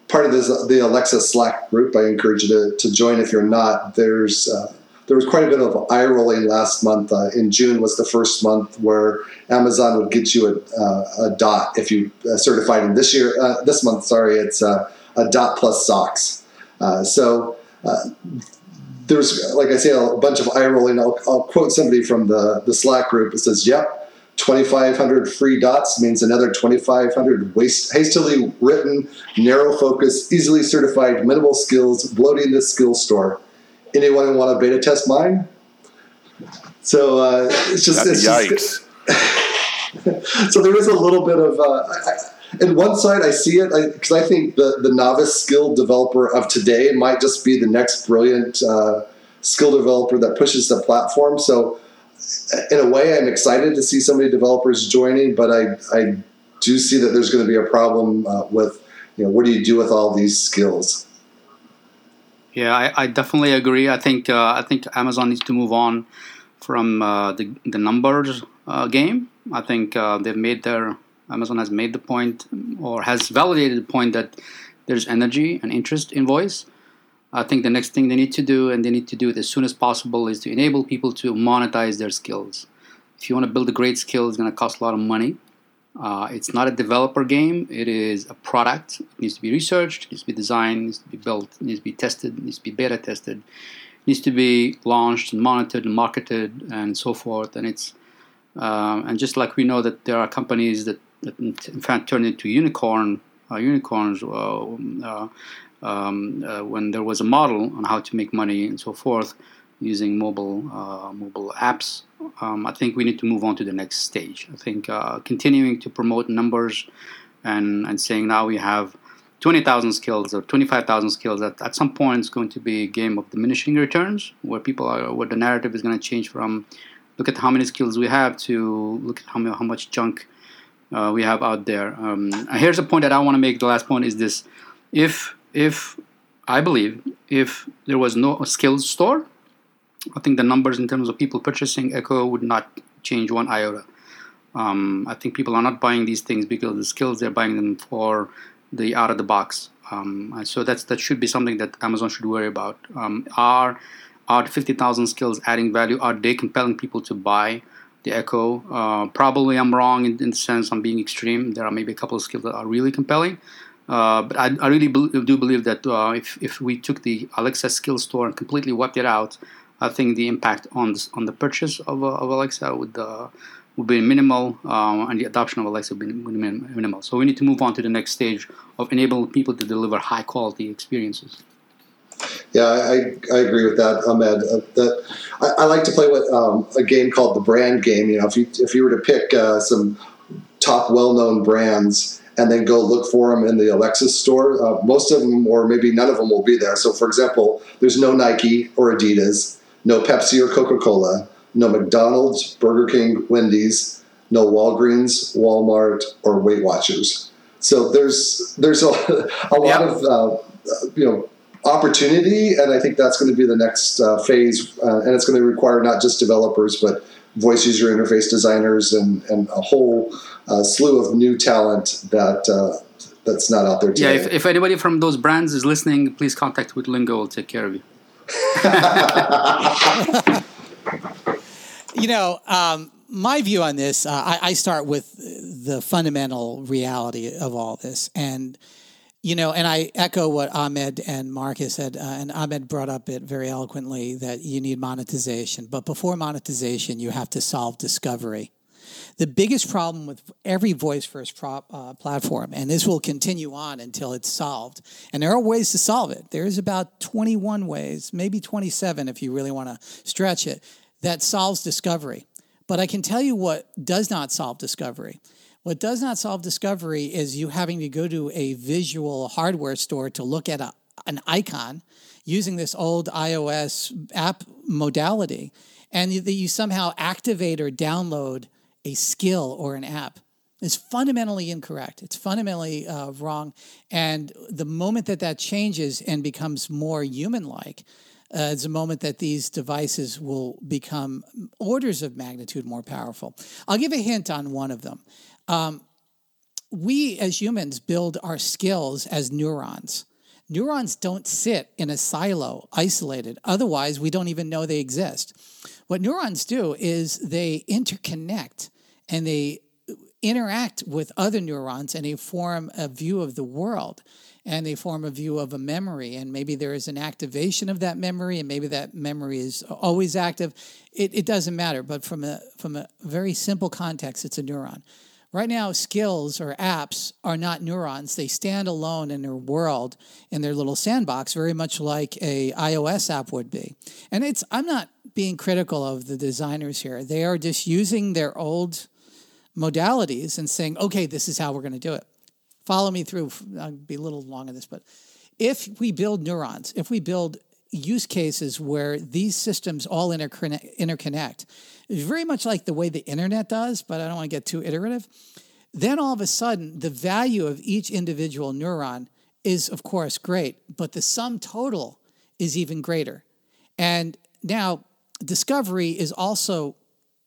S3: part of this, the Alexa Slack group, I encourage you to, to join. If you're not, there's uh, there was quite a bit of eye rolling last month. Uh, in June was the first month where Amazon would get you a, uh, a dot if you uh, certified. And this year, uh, this month, sorry, it's uh, a dot plus socks. Uh, so there's, like I say, a bunch of eye rolling. I'll, I'll, quote somebody from the, the Slack group. It says, "Yep." 2,500 free dots means another 2,500 waste, hastily written, narrow focus, easily certified, minimal skills, bloating the skill store anyone want to beta test mine? So uh, it's just
S1: it's. Just, *laughs*
S3: so there is a little bit of. Uh, I, in one side, I see it because I, I, think the, the novice skill developer of today might just be the next brilliant uh, skill developer that pushes the platform. So, in a way, I'm excited to see so many developers joining, but I, I do see that there's going to be a problem uh, with you know what do you do with all these skills.
S2: Yeah, I, I definitely agree. I think uh, I think Amazon needs to move on from uh, the the numbers uh, game. I think uh, they've made their Amazon has made the point or has validated the point that there's energy and interest in voice. I think the next thing they need to do, and they need to do it as soon as possible, is to enable people to monetize their skills. If you want to build a great skill, it's going to cost a lot of money. Uh, it's not a developer game. It is a product. It needs to be researched, needs to be designed, needs to be built, needs to be tested, needs to be beta tested, needs to be launched and monitored and marketed and so forth. And it's um, and just like we know that there are companies that, that in fact turned into unicorn uh, unicorns uh, uh um, uh, when there was a model on how to make money and so forth using mobile uh, mobile apps. Um, I think we need to move on to the next stage. I think continuing to promote numbers and and saying now we have 20,000 skills or 25,000 skills at, at some point it's going to be a game of diminishing returns where people are where the narrative is going to change from look at how many skills we have to look at how, many, how much junk uh, we have out there. Um, here's a point that I want to make. The last point is this: if if I believe if there was no skills store, I think the numbers in terms of people purchasing Echo would not change one iota. Um, I think people are not buying these things because the skills they're buying them for the out of the box. Um, so that's that should be something that Amazon should worry about. Um, are are 50,000 skills adding value? Are they compelling people to buy the Echo? Uh, probably I'm wrong in, in, the sense I'm being extreme. There are maybe a couple of skills that are really compelling. Uh, but I, I really be- do believe that uh, if, if we took the Alexa skill store and completely wiped it out, I think the impact on this, on the purchase of, of Alexa would uh, would be minimal, uh, and the adoption of Alexa would be minimal. So we need to move on to the next stage of enabling people to deliver high quality experiences.
S3: Yeah, I, I agree with that, Ahmed. Uh, that I, I, like to play with um, a game called the brand game. You know, if you if you were to pick uh, some top well known brands and then go look for them in the Alexa store, uh, most of them or maybe none of them will be there. So, for example, there's no Nike or Adidas, no Pepsi or Coca Cola, no McDonald's, Burger King, Wendy's, no Walgreens, Walmart, or Weight Watchers. So there's there's a, *laughs* a lot of uh, you know opportunity, and I think that's going to be the next uh, phase, uh, and it's going to require not just developers but voice user interface designers and, and a whole uh, slew of new talent that uh, that's not out there today.
S2: Yeah, if, if, anybody from those brands is listening, please contact Witlingo. We'll take care of you.
S4: You know, um, my view on this, uh, I, I start with the fundamental reality of all this, and you know, and I echo what Ahmed and Marcus said, uh, and Ahmed brought up it very eloquently that you need monetization. But before monetization, you have to solve discovery. The biggest problem with every voice first prop, uh, platform, and this will continue on until it's solved, and there are ways to solve it. There's about 21 ways, maybe 27 if you really want to stretch it, that solves discovery. But I can tell you what does not solve discovery what does not solve discovery is you having to go to a visual hardware store to look at a, an icon using this old iOS app modality, and that you somehow activate or download a skill or an app is fundamentally incorrect. It's fundamentally uh, wrong. And the moment that that changes and becomes more human like, uh, is a moment that these devices will become orders of magnitude more powerful. I'll give a hint on one of them. Um, we as humans build our skills as neurons. Neurons don't sit in a silo isolated. Otherwise, we don't even know they exist. What neurons do is they interconnect and they interact with other neurons and they form a view of the world and they form a view of a memory and maybe there is an activation of that memory and maybe that memory is always active it, it doesn't matter but from a from a very simple context it's a neuron Right now, skills or apps are not neurons. They stand alone in their world, in their little sandbox, very much like a iOS app would be. And it's I'm not being critical of the designers here. They are just using their old modalities and saying, okay, this is how we're going to do it. Follow me through. I'll be a little long on this, but if we build neurons, if we build use cases where these systems all interconnect, interconnect very much like the way the internet does, but I don't want to get too iterative. then all of a sudden the value of each individual neuron is, of course, great, but the sum total is even greater. And now, discovery is also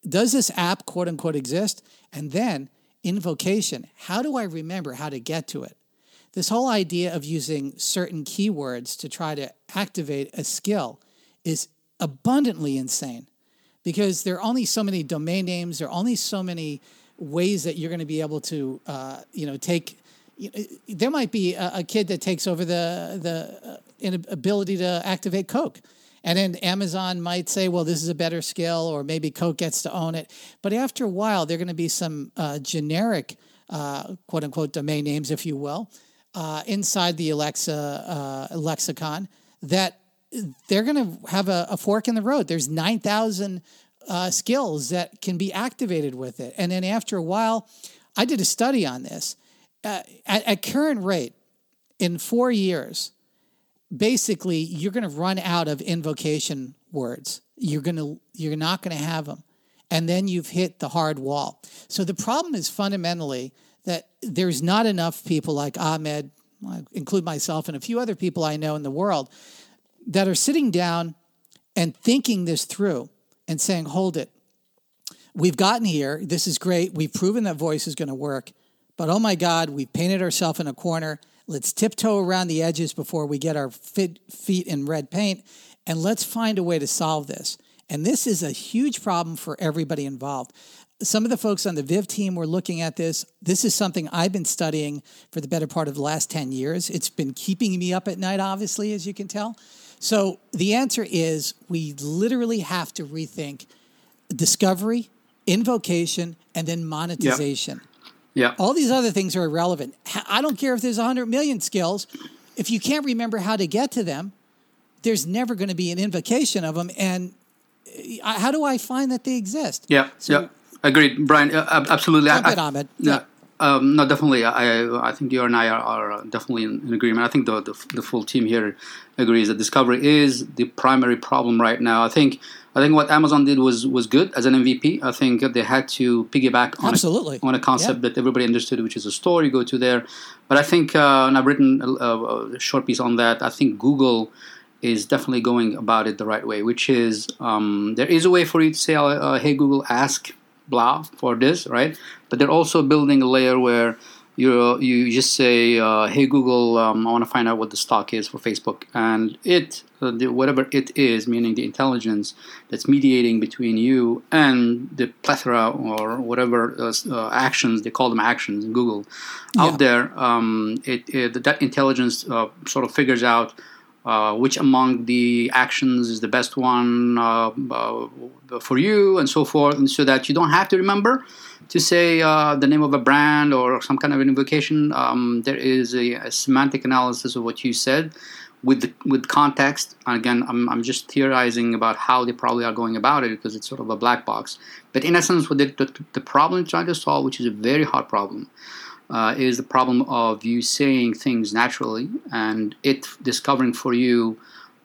S4: does this app, quote unquote, exist? And then invocation. How do I remember how to get to it? This whole idea of using certain keywords to try to activate a skill is abundantly insane because there are only so many domain names, there are only so many ways that you're going to be able to, uh, you know, take. There might be a, a, kid that takes over the the uh, ability to activate Coke. And then Amazon might say, well, this is a better skill, or maybe Coke gets to own it. But after a while, there are going to be some uh, generic, uh, quote unquote, domain names, if you will, uh, inside the Alexa uh, lexicon that they're going to have a, a, fork in the road. There's 9,000 uh, skills that can be activated with it. And then after a while, I did a study on this. Uh, at, at current rate, in four years, basically you're going to run out of invocation words. You're going to you're not going to have them. And then you've hit the hard wall. So the problem is fundamentally that there's not enough people like Ahmed, I include myself and a few other people I know in the world that are sitting down and thinking this through and saying, "Hold it. We've gotten here. This is great. We've proven that voice is going to work. But oh my God, we've painted ourselves in a corner Let's tiptoe around the edges before we get our fit, feet in red paint, and let's find a way to solve this. And this is a huge problem for everybody involved. Some of the folks on the Viv team were looking at this. This is something I've been studying for the better part of the last 10 years. It's been keeping me up at night, obviously, as you can tell. So the answer is we literally have to rethink discovery, invocation, and then monetization. Yep.
S2: Yeah.
S4: All these other things are irrelevant. I don't care if there's 100 million skills. If you can't remember how to get to them, there's never going to be an invocation of them. And uh, how do I find that they exist?
S2: Yeah. So, yeah. Agreed, Brian. Uh, absolutely.
S4: I, I, Ahmed.
S2: Yeah. yeah. Um, no, definitely. I I think you and I are, are definitely in, in, agreement. I think the, the, the full team here agrees that discovery is the primary problem right now. I think I think what Amazon did was was good as an MVP. I think they had to piggyback on
S4: Absolutely.
S2: A, on a concept yeah. that everybody understood, which is a store. You go to there, but I think uh, and I've written a, a, short piece on that. I think Google is definitely going about it the right way, which is um, there is a way for you to say, uh, "Hey Google, ask blah for this," right? But they're also building a layer where you you just say, uh, "Hey Google, um, I want to find out what the stock is for Facebook," and it, uh, the, whatever it is, meaning the intelligence that's mediating between you and the plethora or whatever uh, uh actions they call them actions in Google yeah. out there, um, it, it, that intelligence uh, sort of figures out. Uh, which among the actions is the best one for you, and so forth, and so that you don't have to remember to say uh, the name of a brand or some kind of an invocation, um, there is a, a, semantic analysis of what you said with the, with context. And again, I'm, I'm just theorizing about how they probably are going about it because it's sort of a black box. But in essence, what the, the, the problem trying to solve, which is a very hard problem, uh, is the problem of you saying things naturally and it discovering for you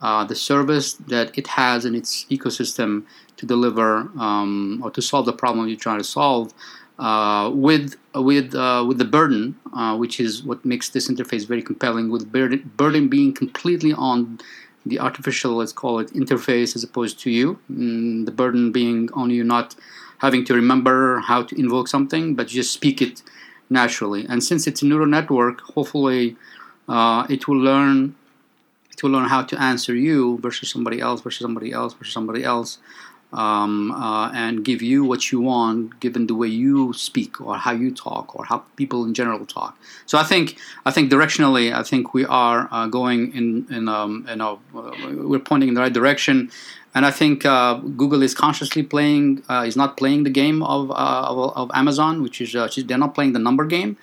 S2: uh, the service that it has in its ecosystem to deliver um, or to solve the problem you're trying to solve uh, with with uh, with the burden, uh, which is what makes this interface very compelling. With burden, burden being completely on the artificial, let's call it, interface as opposed to you. Mm, the burden being on you not having to remember how to invoke something, but just speak it naturally. And since it's a neural network, hopefully uh, it will learn to learn how to answer you versus somebody else versus somebody else versus somebody else um, uh, and give you what you want given the way you speak or how you talk or how people in general talk. So i think i think directionally i think we are uh, going in in, um, in a, uh, we're pointing in the right direction. And I think uh, Google is consciously playing uh, is not playing the game of, uh, of, of, Amazon, which is they're not playing the number game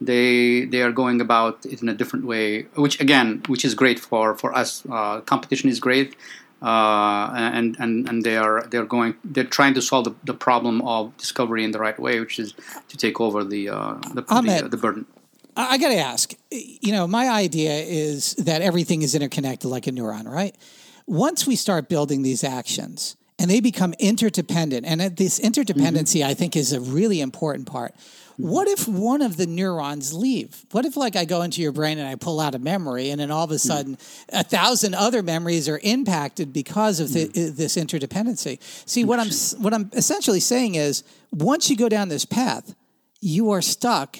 S2: they they are going about it in a different way which again which is great for for us uh, competition is great uh, and and and they are they're going they're trying to solve the, the problem of discovery in the right way which is to take over the uh, the, the, the burden
S4: I got to ask you know my idea is that everything is interconnected like a neuron right once we start building these actions and they become interdependent. And this interdependency, mm-hmm. I think, is a really important part. What if one of the neurons leave? What if, like, I go into your brain and I pull out a memory, and then all of a hmm. sudden, a thousand other memories are impacted because of the, mm. this interdependency? See, what I'm what I'm essentially saying is, once you go down this path, you are stuck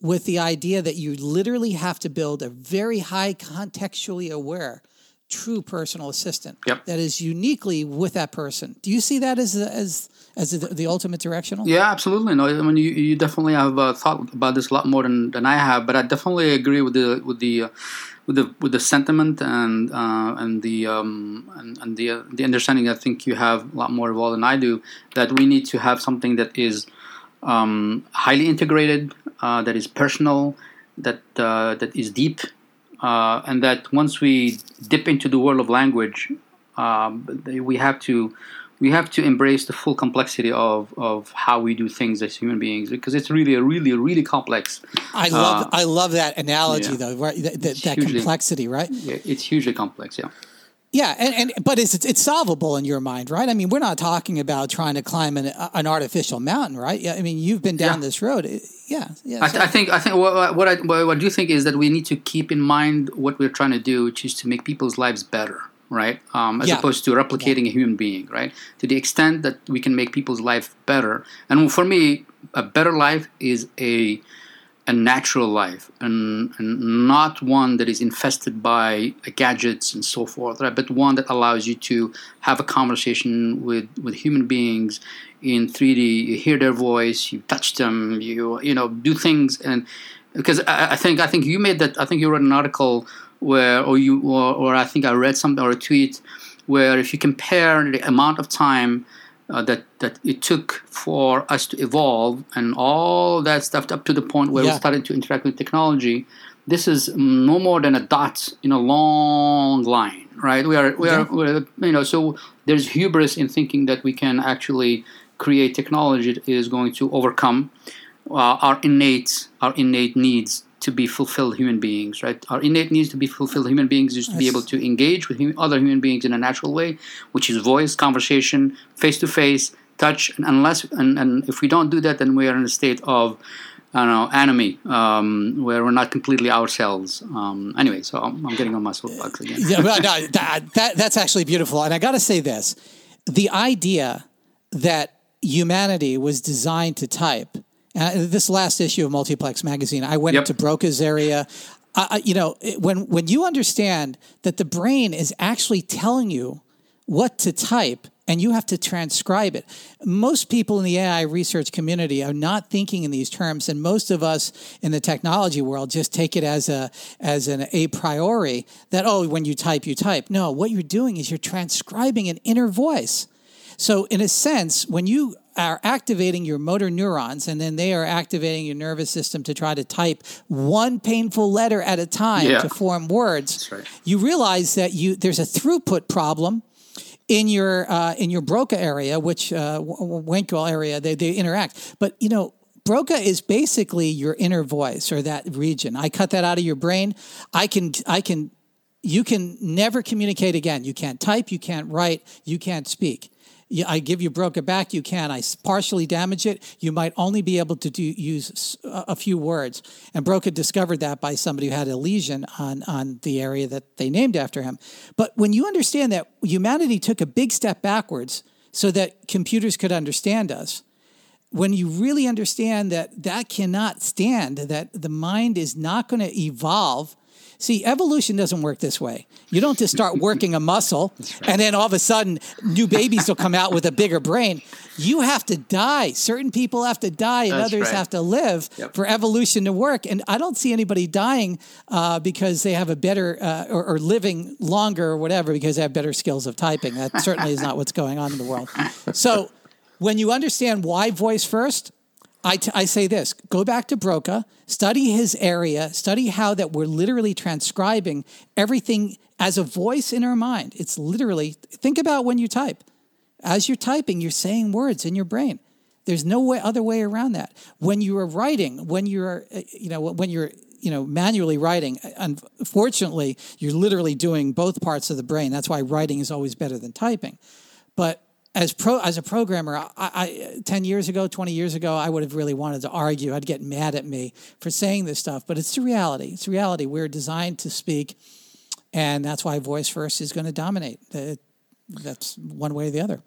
S4: with the idea that you literally have to build a very high contextually aware true personal assistant
S2: yep.
S4: that is uniquely with that person. Do you see that as as as the, the ultimate directional?
S2: Yeah, absolutely. No, I mean you, you definitely have uh, thought about this a lot more than, than I have, but I definitely agree with the with the uh, with the with the sentiment and uh, and the um, and, and the uh, the understanding. I think you have a lot more involved than I do. That we need to have something that is um, highly integrated, uh, that is personal, that uh, that is deep uh, and that once we dip into the world of language, um, we have to we have to embrace the full complexity of, of how we do things as human beings because it's really a really really complex.
S4: I love uh, I love that analogy yeah. though, right? That, that, that hugely, complexity, right?
S2: Yeah, it's hugely complex. Yeah.
S4: Yeah, and, and but it's it's solvable in your mind, right? I mean, we're not talking about trying to climb an, an artificial mountain, right? Yeah, I mean, you've been down yeah. this road. Yeah, yeah.
S2: I, th- I, think I think what, what I what I do you think is that we need to keep in mind what we're trying to do, which is to make people's lives better, right? Um, as yeah. opposed to replicating yeah. a human being, right? To the extent that we can make people's life better, and for me, a better life is a a natural life and, and, not one that is infested by gadgets and so forth, right? But one that allows you to have a conversation with, with human beings in 3D. You hear their voice, you touch them, you you know do things, and because I, I think I think you made that. I think you wrote an article where, or you, or, or I think I read something or a tweet where if you compare the amount of time uh, that that it took for us to evolve and all that stuff up to the point where yeah. we started to interact with technology. This is no more than a dot in a long line, right? We are we yeah. are we're, you know so there's hubris in thinking that we can actually create technology that is going to overcome uh, our innate our innate needs to be fulfilled human beings, right? Our innate needs to be fulfilled human beings is to be able to engage with other human beings in a natural way, which is voice, conversation, face to face, touch. And unless and, and if we don't do that, then we are in a state of I don't know, anomie, um, where we're not completely ourselves. Um, anyway, so I'm, I'm, getting on my soapbox again.
S4: yeah, no, *laughs* that, that, that's actually beautiful. And I got to say this the idea that humanity was designed to type uh, this last issue of Multiplex magazine, I went yep. into Broca's area. Uh, you know, when when you understand that the brain is actually telling you what to type and you have to transcribe it. Most people in the AI research community are not thinking in these terms, and most of us in the technology world just take it as a as an a priori that oh, when you type, you type. No, what you're doing is you're transcribing an inner voice. So, in a sense, when you are activating your motor neurons and then they are activating your nervous system to try to type one painful letter at a time yeah. to form words right. you realize that you there's a throughput problem in your uh, in your Broca area which uh, Wernicke area they, they interact but you know Broca is basically your inner voice or that region. I cut that out of your brain. I can I can you can never communicate again. You can't type, you can't write, you can't speak. I give you Broca back, you can. I partially damage it. You might only be able to do, use a few words. And Broca discovered that by somebody who had a lesion on, on the area that they named after him. But when you understand that humanity took a big step backwards so that computers could understand us, when you really understand that that cannot stand, that the mind is not going to evolve See, evolution doesn't work this way. You don't just start working a muscle *laughs* right. and then all of a sudden new babies will come out with a bigger brain. You have to die. Certain people have to die and That's others right. have to live yep. for evolution to work. And I don't see anybody dying uh, because they have a better uh, or, or living longer or whatever because they have better skills of typing. That certainly is not what's going on in the world. So when you understand why voice first, I, t- I say this go back to Broca, study his area, study how that we're literally transcribing everything as a voice in our mind. It's literally, think about when you type. As you're typing, you're saying words in your brain. There's no way, other way around that. When you are writing, when you're, uh, you know, when you're, you know, manually writing, unfortunately, you're literally doing both parts of the brain. That's why writing is always better than typing. But as pro as a programmer, I, I, ten years ago, twenty years ago, I would have really wanted to argue. I'd get mad at me for saying this stuff, but it's the reality. It's reality. We're designed to speak, and that's why voice first is going to dominate. that's one way or the other.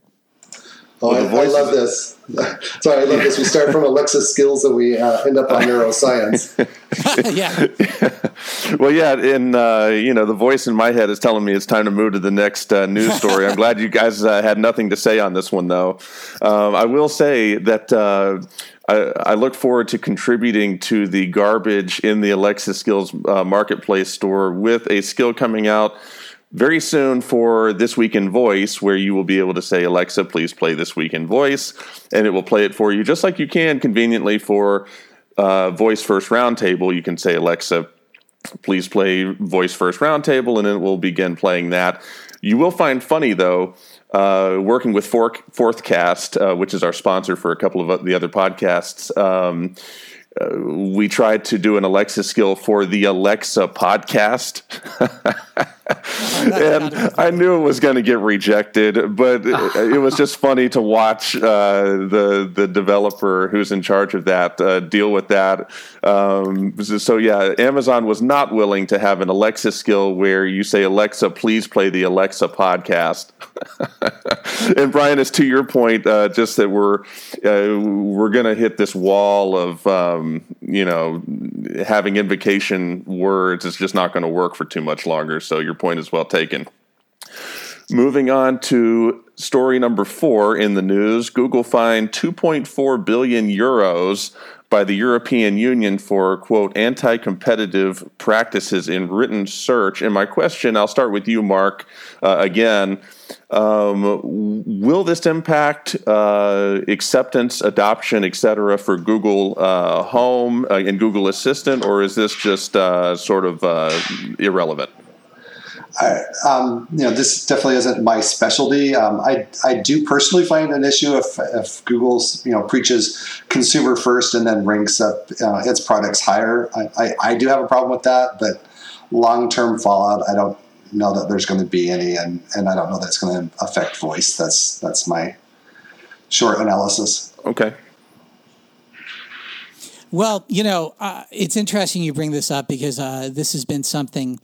S3: Oh, I, I, love this. *laughs* Sorry, I love this. We start from Alexa skills and we uh, end up on neuroscience. *laughs* *laughs*
S4: yeah.
S1: well, yeah, and uh, you know, the voice in my head is telling me it's time to move to the next uh, news story. I'm glad you guys uh, had nothing to say on this one, though. Um, I will say that. Uh, I, I, look forward to contributing to the garbage in the Alexa Skills uh, Marketplace store with a skill coming out very soon for This Week in Voice, where you will be able to say, Alexa, please play This Week in Voice, and it will play it for you, just like you can conveniently for uh, Voice First Roundtable. You can say, Alexa, please play Voice First Roundtable, and it will begin playing that. You will find funny, though, uh, working with Fork, Fourthcast, uh, which is our sponsor for a couple of the other podcasts. Um, uh, we tried to do an Alexa skill for the Alexa podcast. *laughs* *laughs* and I knew it was going to get rejected, but *laughs* it, was just funny to watch uh, the the developer who's in charge of that uh, deal with that. Um, so yeah, Amazon was not willing to have an Alexa skill where you say Alexa, please play the Alexa podcast. *laughs* and Brian, it's to your point, uh, just that we're uh, we're going to hit this wall of um, you know having invocation words. is just not going to work for too much longer. So your point is well taken. Moving on to story number four in the news Google fined 2.4 billion euros by the European Union for, quote, anti competitive practices in written search. And my question, I'll start with you, Mark, uh, again. Um, will this impact uh, acceptance, adoption, et cetera, for Google uh, Home uh, and Google Assistant, or is this just uh, sort of irrelevant?
S3: I, um, you know, this definitely isn't my specialty. Um, I, I do personally find an issue if, if Google's, you know, preaches consumer first and then ranks up uh, its products higher. I, I, I, do have a problem with that, but long term fallout, I don't know that there's going to be any, and, and I don't know that it's going to affect voice. That's that's my short analysis.
S1: Okay.
S4: Well, you know, uh, it's interesting you bring this up because uh, this has been something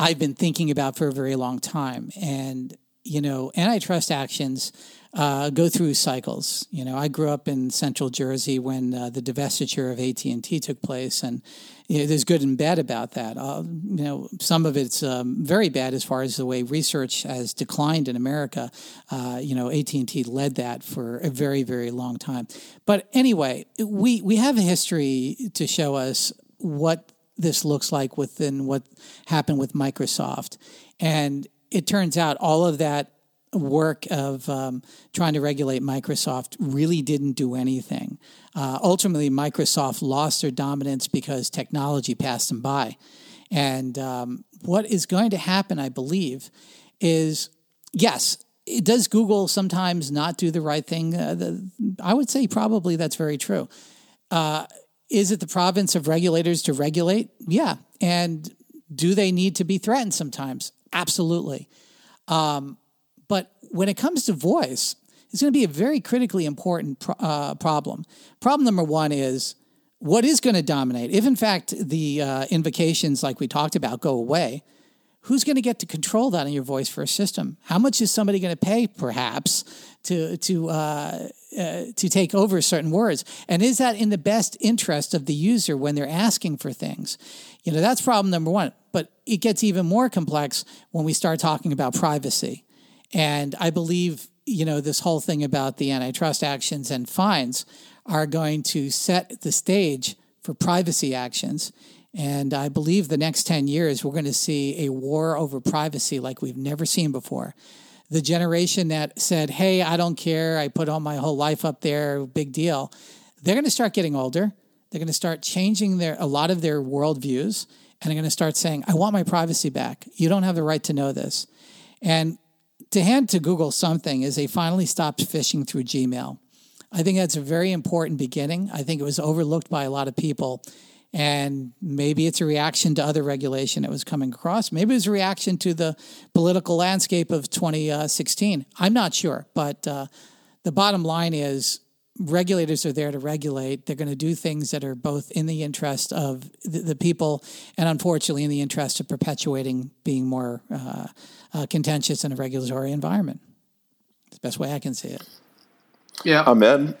S4: I've been thinking about for a very long time. And, you know, antitrust actions uh, go through cycles. You know, I grew up in central Jersey when uh, the divestiture of AT&T took place. And you know, there's good and bad about that. Uh, you know, some of it's um, very bad as far as the way research has declined in America. Uh, you know, AT&T led that for a very, very long time. But anyway, we, we have a history to show us what this looks like within what happened with Microsoft. And it turns out all of that work of um, trying to regulate Microsoft really didn't do anything. Uh, ultimately, Microsoft lost their dominance because technology passed them by. And um, what is going to happen, I believe, is yes, does Google sometimes not do the right thing? Uh, the, I would say probably that's very true. Uh, is it the province of regulators to regulate? Yeah. And do they need to be threatened sometimes? Absolutely. Um, but when it comes to voice, it's going to be a very critically important uh, problem. Problem number one is what is going to dominate? If, in fact, the uh, invocations, like we talked about, go away, who's going to get to control that in your voice first system? How much is somebody going to pay, perhaps, to to uh, uh, to take over certain words? And is that in the best interest of the user when they're asking for things? You know, that's problem number one. But it gets even more complex when we start talking about privacy. And I believe you know this whole thing about the antitrust actions and fines are going to set the stage for privacy actions and I believe the next 10 years, we're going to see a war over privacy like we've never seen before. The generation that said, hey, I don't care, I put all my whole life up there, big deal, they're going to start getting older. They're going to start changing their, a lot of their worldviews, and they're going to start saying, I want my privacy back. You don't have the right to know this. And to hand to Google something is they finally stopped fishing through Gmail. I think that's a very important beginning. I think it was overlooked by a lot of people And maybe it's a reaction to other regulation that was coming across. Maybe it's a reaction to the political landscape of 2016. I'm not sure. But uh, the bottom line is regulators are there to regulate. They're going to do things that are both in the interest of the, the people and, unfortunately, in the interest of perpetuating being more uh, uh, contentious in a regulatory environment. It's the best way I can see it.
S2: Yeah,
S1: Ahmed.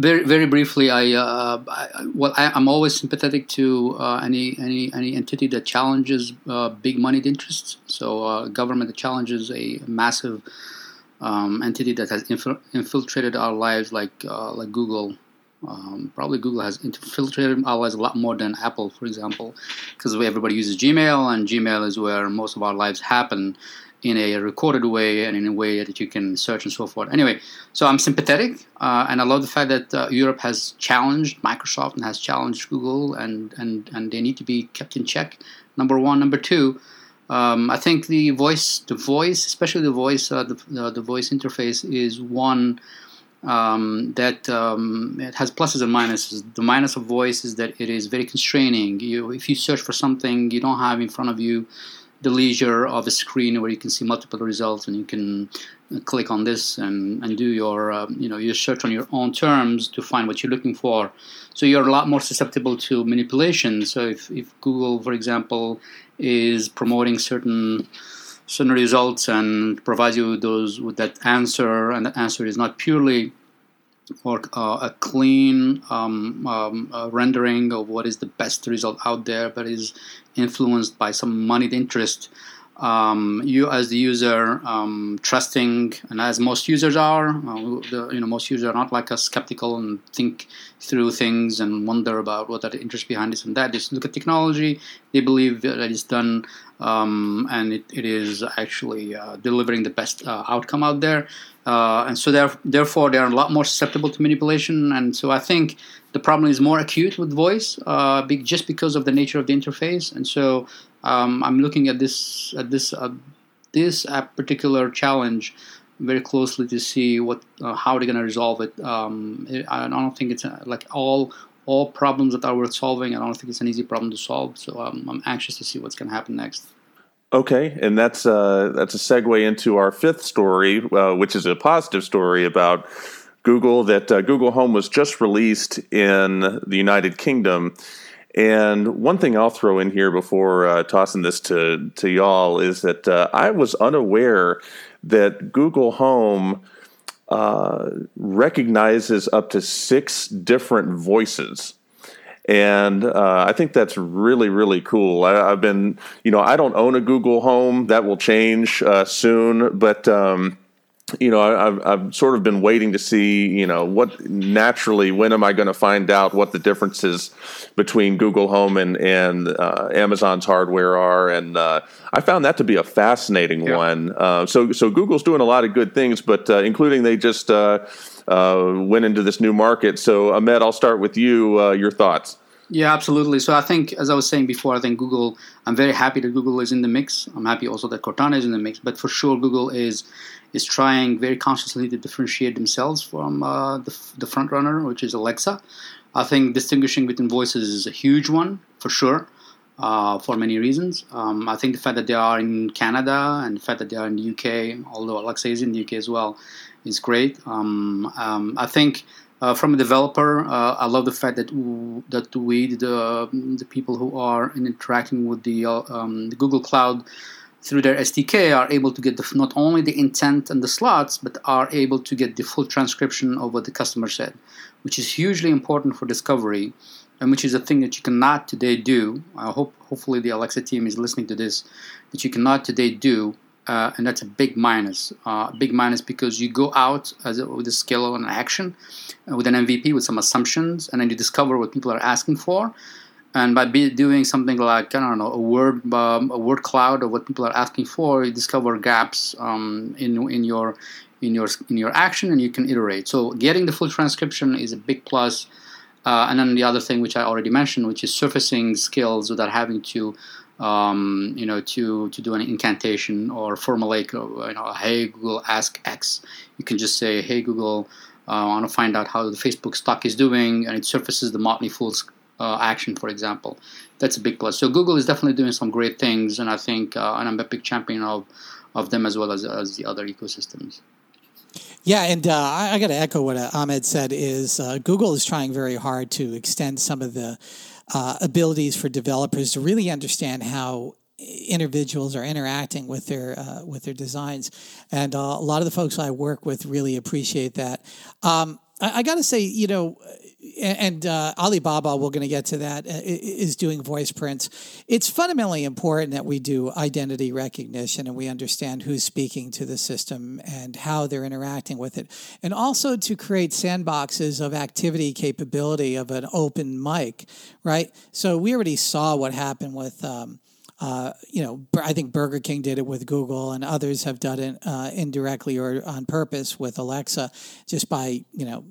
S2: Very, very briefly, I, uh, I well, I, am always sympathetic to uh, any any any entity that challenges uh, big moneyed interests. So, uh, government that challenges a massive um, entity that has inf- infiltrated our lives, like uh, like Google. Um, probably Google has infiltrated our lives a lot more than Apple, for example, because everybody uses Gmail, and Gmail is where most of our lives happen in a recorded way and in a way that you can search and so forth. Anyway, so I'm sympathetic, uh, and I love the fact that uh, Europe has challenged Microsoft and has challenged Google, and, and, and they need to be kept in check. Number one, number two, um, I think the voice, the voice, especially the voice, uh, the, the, voice interface is one um, that um, it has pluses and minuses. The minus of voice is that it is very constraining. You, if you search for something, you don't have in front of you the leisure of a screen where you can see multiple results and you can uh, click on this and, and do your uh, you know your search on your own terms to find what you're looking for. So you're a lot more susceptible to manipulation. So if, if Google, for example, is promoting certain certain results and provides you with those with that answer, and that answer is not purely or uh, a clean um, um, rendering of what is the best result out there, but is influenced by some moneyed interest um, you as the user um, trusting, and as most users are, uh, the, you know, most users are not like us, skeptical and think through things and wonder about what are the interest behind this and that. Just look at technology; they believe that it's done, um, and it, it is actually uh, delivering the best uh, outcome out there. Uh, and so, therefore, they are a lot more susceptible to manipulation. And so, I think the problem is more acute with voice, uh, just because of the nature of the interface. And so, um, I'm looking at this at this uh, this particular challenge very closely to see what uh, how they're going to resolve it. Um, I don't think it's uh, like all all problems that are worth solving. I don't think it's an easy problem to solve. So um, I'm anxious to see what's going to happen next.
S1: Okay, and that's uh, that's a segue into our fifth story, uh, which is a positive story about Google. That uh, Google Home was just released in the United Kingdom, and one thing I'll throw in here before uh, tossing this to to y'all is that uh, I was unaware that Google Home uh, recognizes up to six different voices. And uh, I think that's really, really cool. I, have been, you know, I don't own a Google Home. That will change uh, soon. But um, you know, I've, I've sort of been waiting to see, you know, what naturally, when am I going to find out what the differences between Google Home and, and uh, Amazon's hardware are? And uh, I found that to be a fascinating yeah. one. Uh, so, so Google's doing a lot of good things, but uh, including they just uh, uh, went into this new market. So, Ahmed, I'll start with you. your thoughts?
S2: Yeah, absolutely. So I think, as I was saying before, I think Google. I'm very happy that Google is in the mix. I'm happy also that Cortana is in the mix. But for sure, Google is is trying very consciously to differentiate themselves from uh, the, the front runner, which is Alexa. I think distinguishing between voices is a huge one for sure. Uh, for many reasons. Um, I think the fact that they are in Canada and the fact that they are in the UK, although Alexa is in the UK as well, is great. Um, um, I think uh, from a developer, uh, I love the fact that that we, the, the people who are interacting with the, uh, um, the Google Cloud, through their SDK are able to get the, not only the intent and the slots, but are able to get the full transcription of what the customer said, which is hugely important for discovery, and which is a thing that you cannot today do. I hope, hopefully, the Alexa team is listening to this, that you cannot today do, uh, and that's a big minus. Uh, big minus because you go out as a, with a skill and an action, uh, with an MVP, with some assumptions, and then you discover what people are asking for and by doing something like I don't know a word um, a word cloud of what people are asking for, you discover gaps um, in in your in your in your action, and you can iterate. So getting the full transcription is a big plus. Uh, and then the other thing, which I already mentioned, which is surfacing skills without having to, um, you know, to to do an incantation or formulate, uh, you know, hey Google, ask X. You can just say, hey Google, uh, I want to find out how the Facebook stock is doing, and it surfaces the Motley Fool's uh, action, for example. That's a big plus. So Google is definitely doing some great things, and I think, uh, and I'm a big champion of of them as well as as the other ecosystems.
S4: Yeah, and uh, I, I got to echo what uh, Ahmed said. Is uh, Google is trying very hard to extend some of the uh, abilities for developers to really understand how individuals are interacting with their uh, with their designs, and uh, a lot of the folks I work with really appreciate that. Um, I, I got to say, you know, and uh, Alibaba, we're going to get to that, uh, doing voice prints. It's fundamentally important that we do identity recognition and we understand who's speaking to the system and how they're interacting with it. And also to create sandboxes of activity capability of an open mic, right? So we already saw what happened with. Um, uh, you know, I think Burger King did it with Google, and others have done it uh, indirectly or on purpose with Alexa, just by you know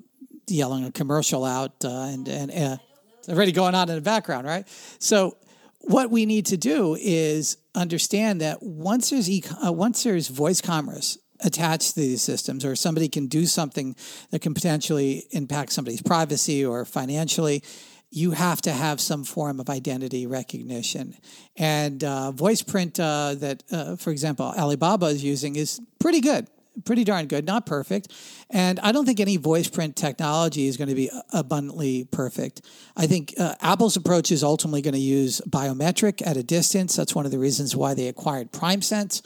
S4: yelling a commercial out uh, and and uh, it's already going on in the background, right? So what we need to do is understand that once there's e- uh, once there's voice commerce attached to these systems, or somebody can do something that can potentially impact somebody's privacy or financially. You have to have some form of identity recognition, and uh, voice print uh, that, uh, for example, Alibaba is using is pretty good pretty darn good, not perfect. And I don't think any voice print technology is going to be abundantly perfect. I think uh, Apple's approach is ultimately going to use biometric at a distance. That's one of the reasons why they acquired PrimeSense.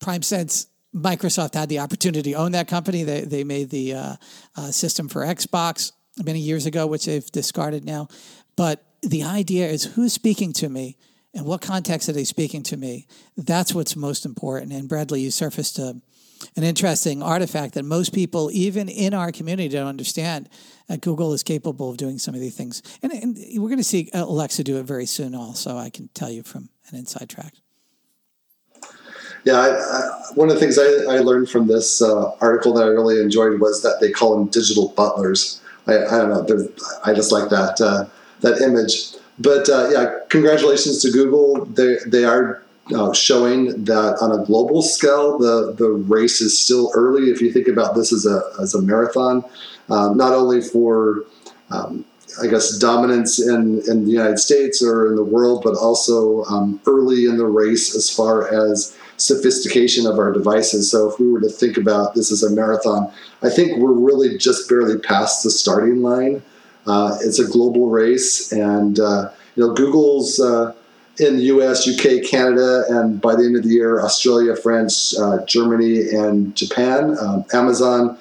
S4: PrimeSense Microsoft had the opportunity to own that company. They, they made the uh, uh, system for Xbox many years ago, which they've discarded now. But the idea is who's speaking to me and what context are they speaking to me? That's what's most important. And Bradley, you surfaced a an interesting artifact that most people, even in our community, don't understand. Uh, Google is capable of doing some of these things. And, and we're going to see Alexa do it very soon, also, I can tell you from an inside track.
S3: Yeah, I, I, one of the things I, I learned from this uh, article that I really enjoyed was that they call them digital butlers. I, I don't know, I just like that uh, that image. But uh, yeah, congratulations to Google. They they are uh, showing that on a global scale, the, the race is still early. If you think about this as a, as a marathon, um, not only for, um, I guess, dominance in, in the United States or in the world, but also um, early in the race as far as sophistication of our devices. So if we were to think about this as a marathon, I think we're really just barely past the starting line. Uh, it's a global race, and uh, you know, Google's uh, in the US, UK, Canada, and by the end of the year, Australia, France, uh, Germany, and Japan. Um, Amazon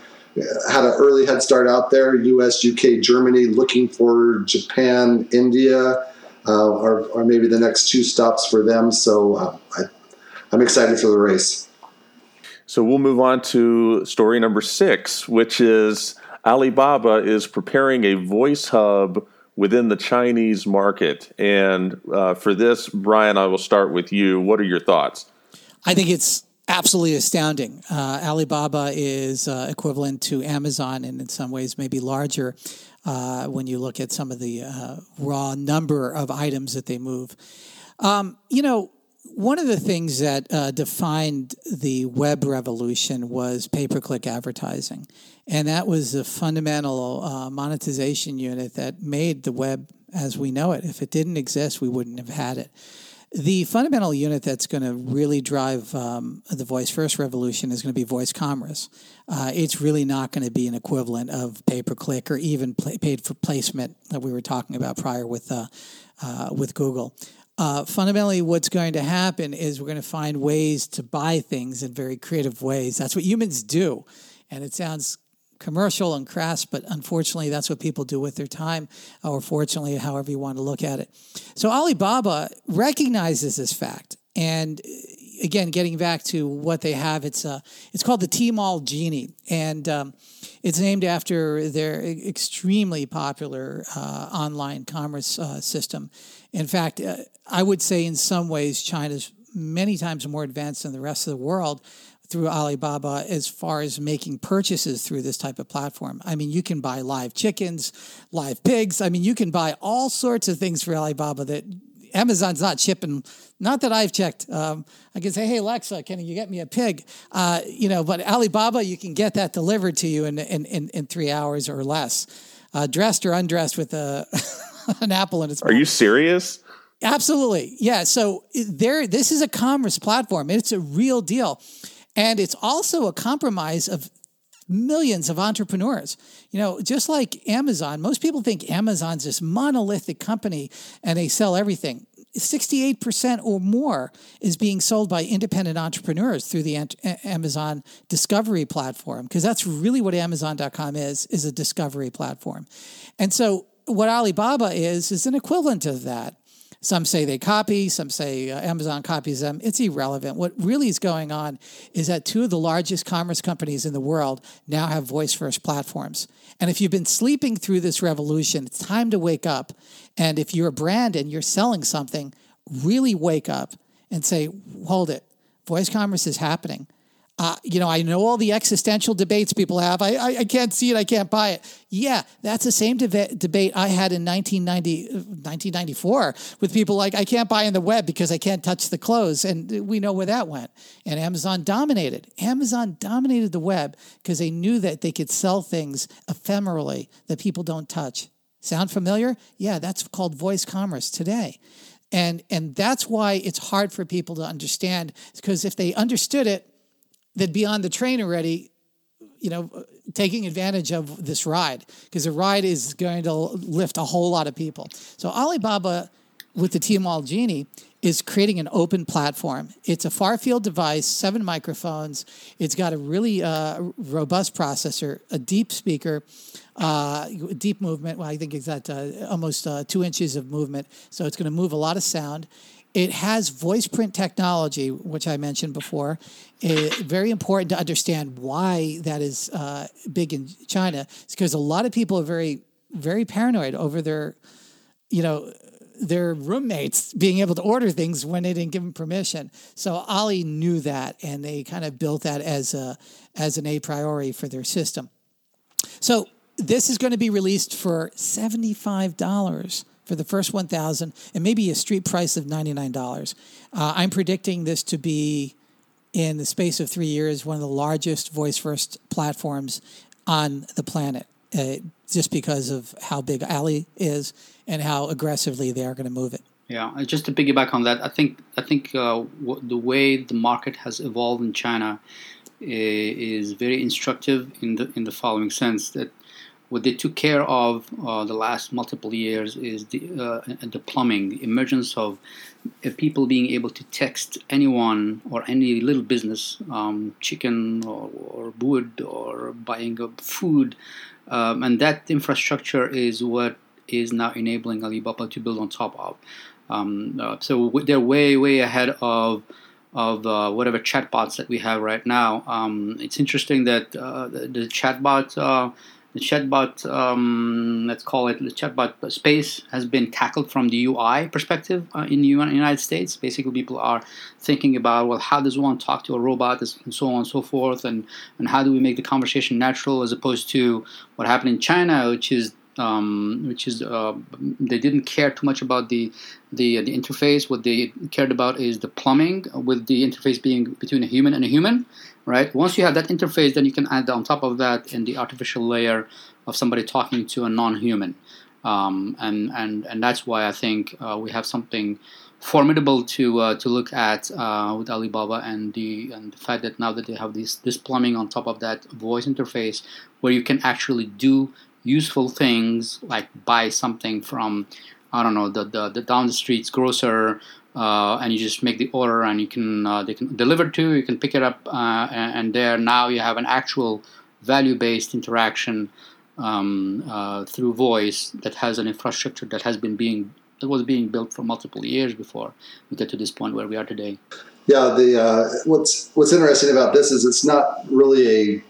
S3: had an early head start out there. US, UK, Germany, looking for Japan, India, uh, are, are, maybe the next two stops for them. So uh, I, I'm excited for the race.
S1: So we'll move on to story number six, which is Alibaba is preparing a voice hub within the Chinese market. And uh, for this, Brian, I will start with you. What are your thoughts?
S4: I think it's absolutely astounding. Uh, Alibaba is uh, equivalent to Amazon and in some ways maybe larger uh, when you look at some of the uh, raw number of items that they move. Um, you know, one of the things that uh, defined the web revolution was pay per click advertising. And that was the fundamental uh, monetization unit that made the web as we know it. If it didn't exist, we wouldn't have had it. The fundamental unit that's going to really drive um, the voice first revolution is going to be voice commerce. Uh, it's really not going to be an equivalent of pay per click or even paid for placement that we were talking about prior with uh, uh, with Google. Uh, fundamentally, what's going to happen is we're going to find ways to buy things in very creative ways. That's what humans do. And it sounds commercial and crass, but unfortunately, that's what people do with their time, or fortunately, however you want to look at it. So Alibaba recognizes this fact. And again, getting back to what they have, it's, uh, it's called the Tmall Genie. And um, it's named after their extremely popular uh, online commerce uh, system. In fact, uh, I would say in some ways China's many times more advanced than the rest of the world through Alibaba as far as making purchases through this type of platform. I mean, you can buy live chickens, live pigs. I mean, you can buy all sorts of things for Alibaba that Amazon's not shipping. Not that I've checked. Um, I can say, "Hey Alexa, can you get me a pig?" Uh, you know, but Alibaba, you can get that delivered to you in in, in, in three hours or less. uh, dressed or undressed with a *laughs* an apple in its.
S1: Are you serious?
S4: Absolutely, yeah. So there, this is a commerce platform. It's a real deal, and it's also a compromise of millions of entrepreneurs. You know, just like Amazon, most people think Amazon's this monolithic company and they sell everything. 68% or more is being sold by independent entrepreneurs through the Amazon discovery platform because that's really what amazon.com is is a discovery platform. And so what Alibaba is is an equivalent of that. Some say they copy, some say uh, Amazon copies them. It's irrelevant. What really is going on is that two of the largest commerce companies in the world now have voice first platforms. And if you've been sleeping through this revolution, it's time to wake up. And if you're a brand and you're selling something, really wake up and say, hold it, voice commerce is happening. Uh, you know, I know all the existential debates people have. I, I, I, can't see it. I can't buy it. Yeah, that's the same deba- debate I had in 1990, 1994 with people like, I can't buy in the web because I can't touch the clothes. And we know where that went. And Amazon dominated. Amazon dominated the web because they knew that they could sell things ephemerally that people don't touch. Sound familiar? Yeah, that's called voice commerce today. And, and that's why it's hard for people to understand because if they understood it, that be on the train already, you know, taking advantage of this ride because the ride is going to lift a whole lot of people. So Alibaba with the Tmall Genie is creating an open platform. It's a far field device, seven microphones. It's got a really uh, robust processor, a deep speaker, uh, deep movement. Well, I think it's got uh, almost uh, two inches of movement, so it's going to move a lot of sound. It has voice print technology, which I mentioned before. It, very important to understand why that is uh, big in China. It's because a lot of people are very, very paranoid over their, you know, their roommates being able to order things when they didn't give them permission. So Ali knew that, and they kind of built that as a as an a priori for their system. So this is going to be released for seventy five dollars for the first 1000 and maybe a street price of $99. Uh, I'm predicting this to be, in the space of three years, one of the largest voice first platforms on the planet, uh, just because of how big Ali is and how aggressively they are going to move it.
S2: Yeah, just to piggyback on that, I think I think uh, the way the market has evolved in China eh, is very instructive in the in the following sense that what they took care of uh, the last multiple years is the uh, the plumbing, the emergence of uh, people being able to text anyone or any little business, um, chicken or, or, wood or buying of food, um, and that infrastructure is what is now enabling Alibaba to build on top of. Um, uh, so they're way way ahead of of uh, whatever chatbots that we have right now. Um, it's interesting that uh, the, the chatbot the chatbot, um, let's call it the chatbot space, has been tackled from the UI perspective uh, in the United States. Basically, people are thinking about, well, how does one talk to a robot and so on and so forth, and, and how do we make the conversation natural as opposed to what happened in China, which is um, which is uh, they didn't care too much about the, the the interface. What they cared about is the plumbing, with the interface being between a human and a human, right? Once you have that interface, then you can add on top of that in the artificial layer of somebody talking to a non-human, um, and and and that's why I think uh, we have something formidable to uh, to look at uh, with Alibaba and the and the fact that now that they have this this plumbing on top of that voice interface, where you can actually do useful things like buy something from I don't know the the, the down the street's grocer uh, and you just make the order and you can uh, they can deliver to you can pick it up uh, and, and, there now you have an actual value based interaction um, uh, through voice that has an infrastructure that has been being that was being built for multiple years before we get to this point where we are today.
S3: Yeah, the uh, what's what's interesting about this is it's not really a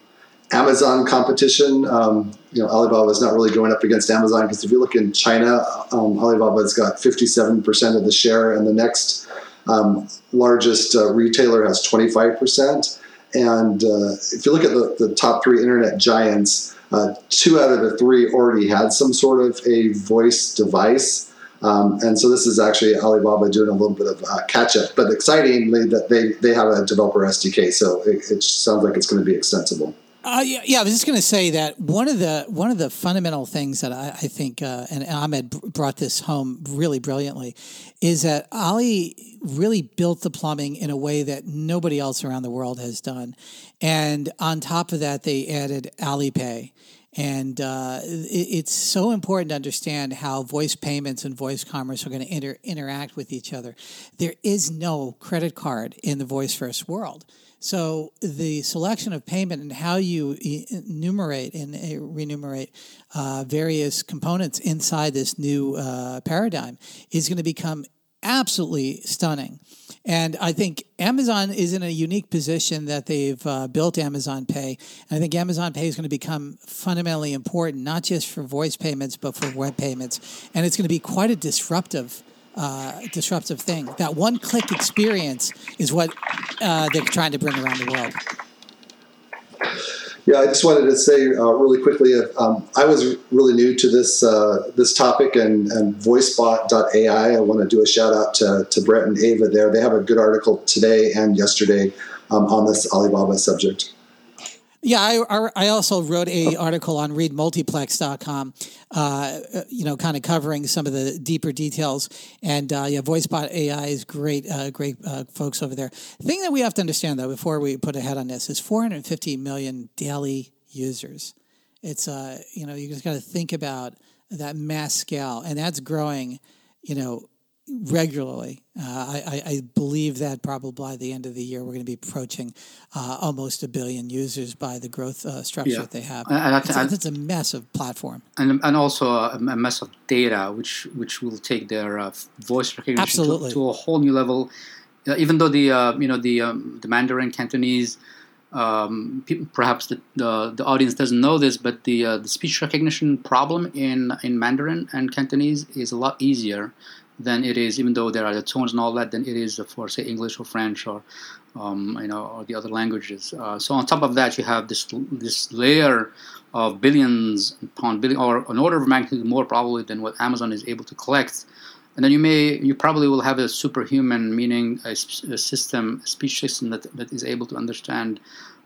S3: Amazon competition. Um, you know, Alibaba is not really going up against Amazon because if you look in China, um, Alibaba's got 57% of the share, and the next um, largest uh, retailer has 25%. And uh, if you look at the, the, top three internet giants, uh, two out of the three already had some sort of a voice device. Um, and so this is actually Alibaba doing a little bit of uh, catch up, but excitingly that they, they have a developer SDK, so it, it sounds like it's going to be extensible.
S4: Uh, yeah, yeah, I was just going to say that one of the one of the fundamental things that I, I think, uh, and Ahmed brought this home really brilliantly, is that Ali really built the plumbing in a way that nobody else around the world has done, and on top of that, they added Alipay. And uh, it, it's so important to understand how voice payments and voice commerce are going to inter- interact with each other. There is no credit card in the voice first world. So the selection of payment and how you enumerate and remunerate uh, various components inside this new uh, paradigm is going to become absolutely stunning. And I think Amazon is in a unique position that they've uh, built Amazon Pay. And I think Amazon Pay is going to become fundamentally important, not just for voice payments, but for web payments. And it's going to be quite a disruptive uh, disruptive thing. That one click experience is what uh, they're trying to bring around the world.
S3: Yeah, I just wanted to say uh, really quickly. Um, I was really new to this uh, this topic and, and VoiceBot.ai. I want to do a shout out to, to Bret and Ava there. They have a good article today and yesterday um, on this Alibaba subject.
S4: Yeah, I, I also wrote a article on readmultiplex.com, uh, you know, kind of covering some of the deeper details. And uh, yeah, VoiceBot AI is great, uh, great uh, folks over there. The thing that we have to understand, though, before we put a head on this, is 450 million daily users. It's, uh, you know, you just got to think about that mass scale, and that's growing, you know, regularly. Uh, I, I, believe that probably by the end of the year we're going to be approaching uh, almost a billion users by the growth uh, structure yeah. that they have. And, and it's, it's, a massive platform,
S2: and and also a, a of data, which which will take their uh, voice recognition to, to, a whole new level. Uh, even though the uh, you know the um, the Mandarin Cantonese. Um, people, perhaps the, the, the audience doesn't know this, but the the speech recognition problem in in Mandarin and Cantonese is a lot easier than it is, even though there are the tones and all that, than it is for say English or French or um, you know or the other languages. Uh, so on top of that, you have this this layer of billions upon billion or an order of magnitude more probably than what Amazon is able to collect. And then you may you probably will have a superhuman, meaning a, a system, a speech system that, that is able to understand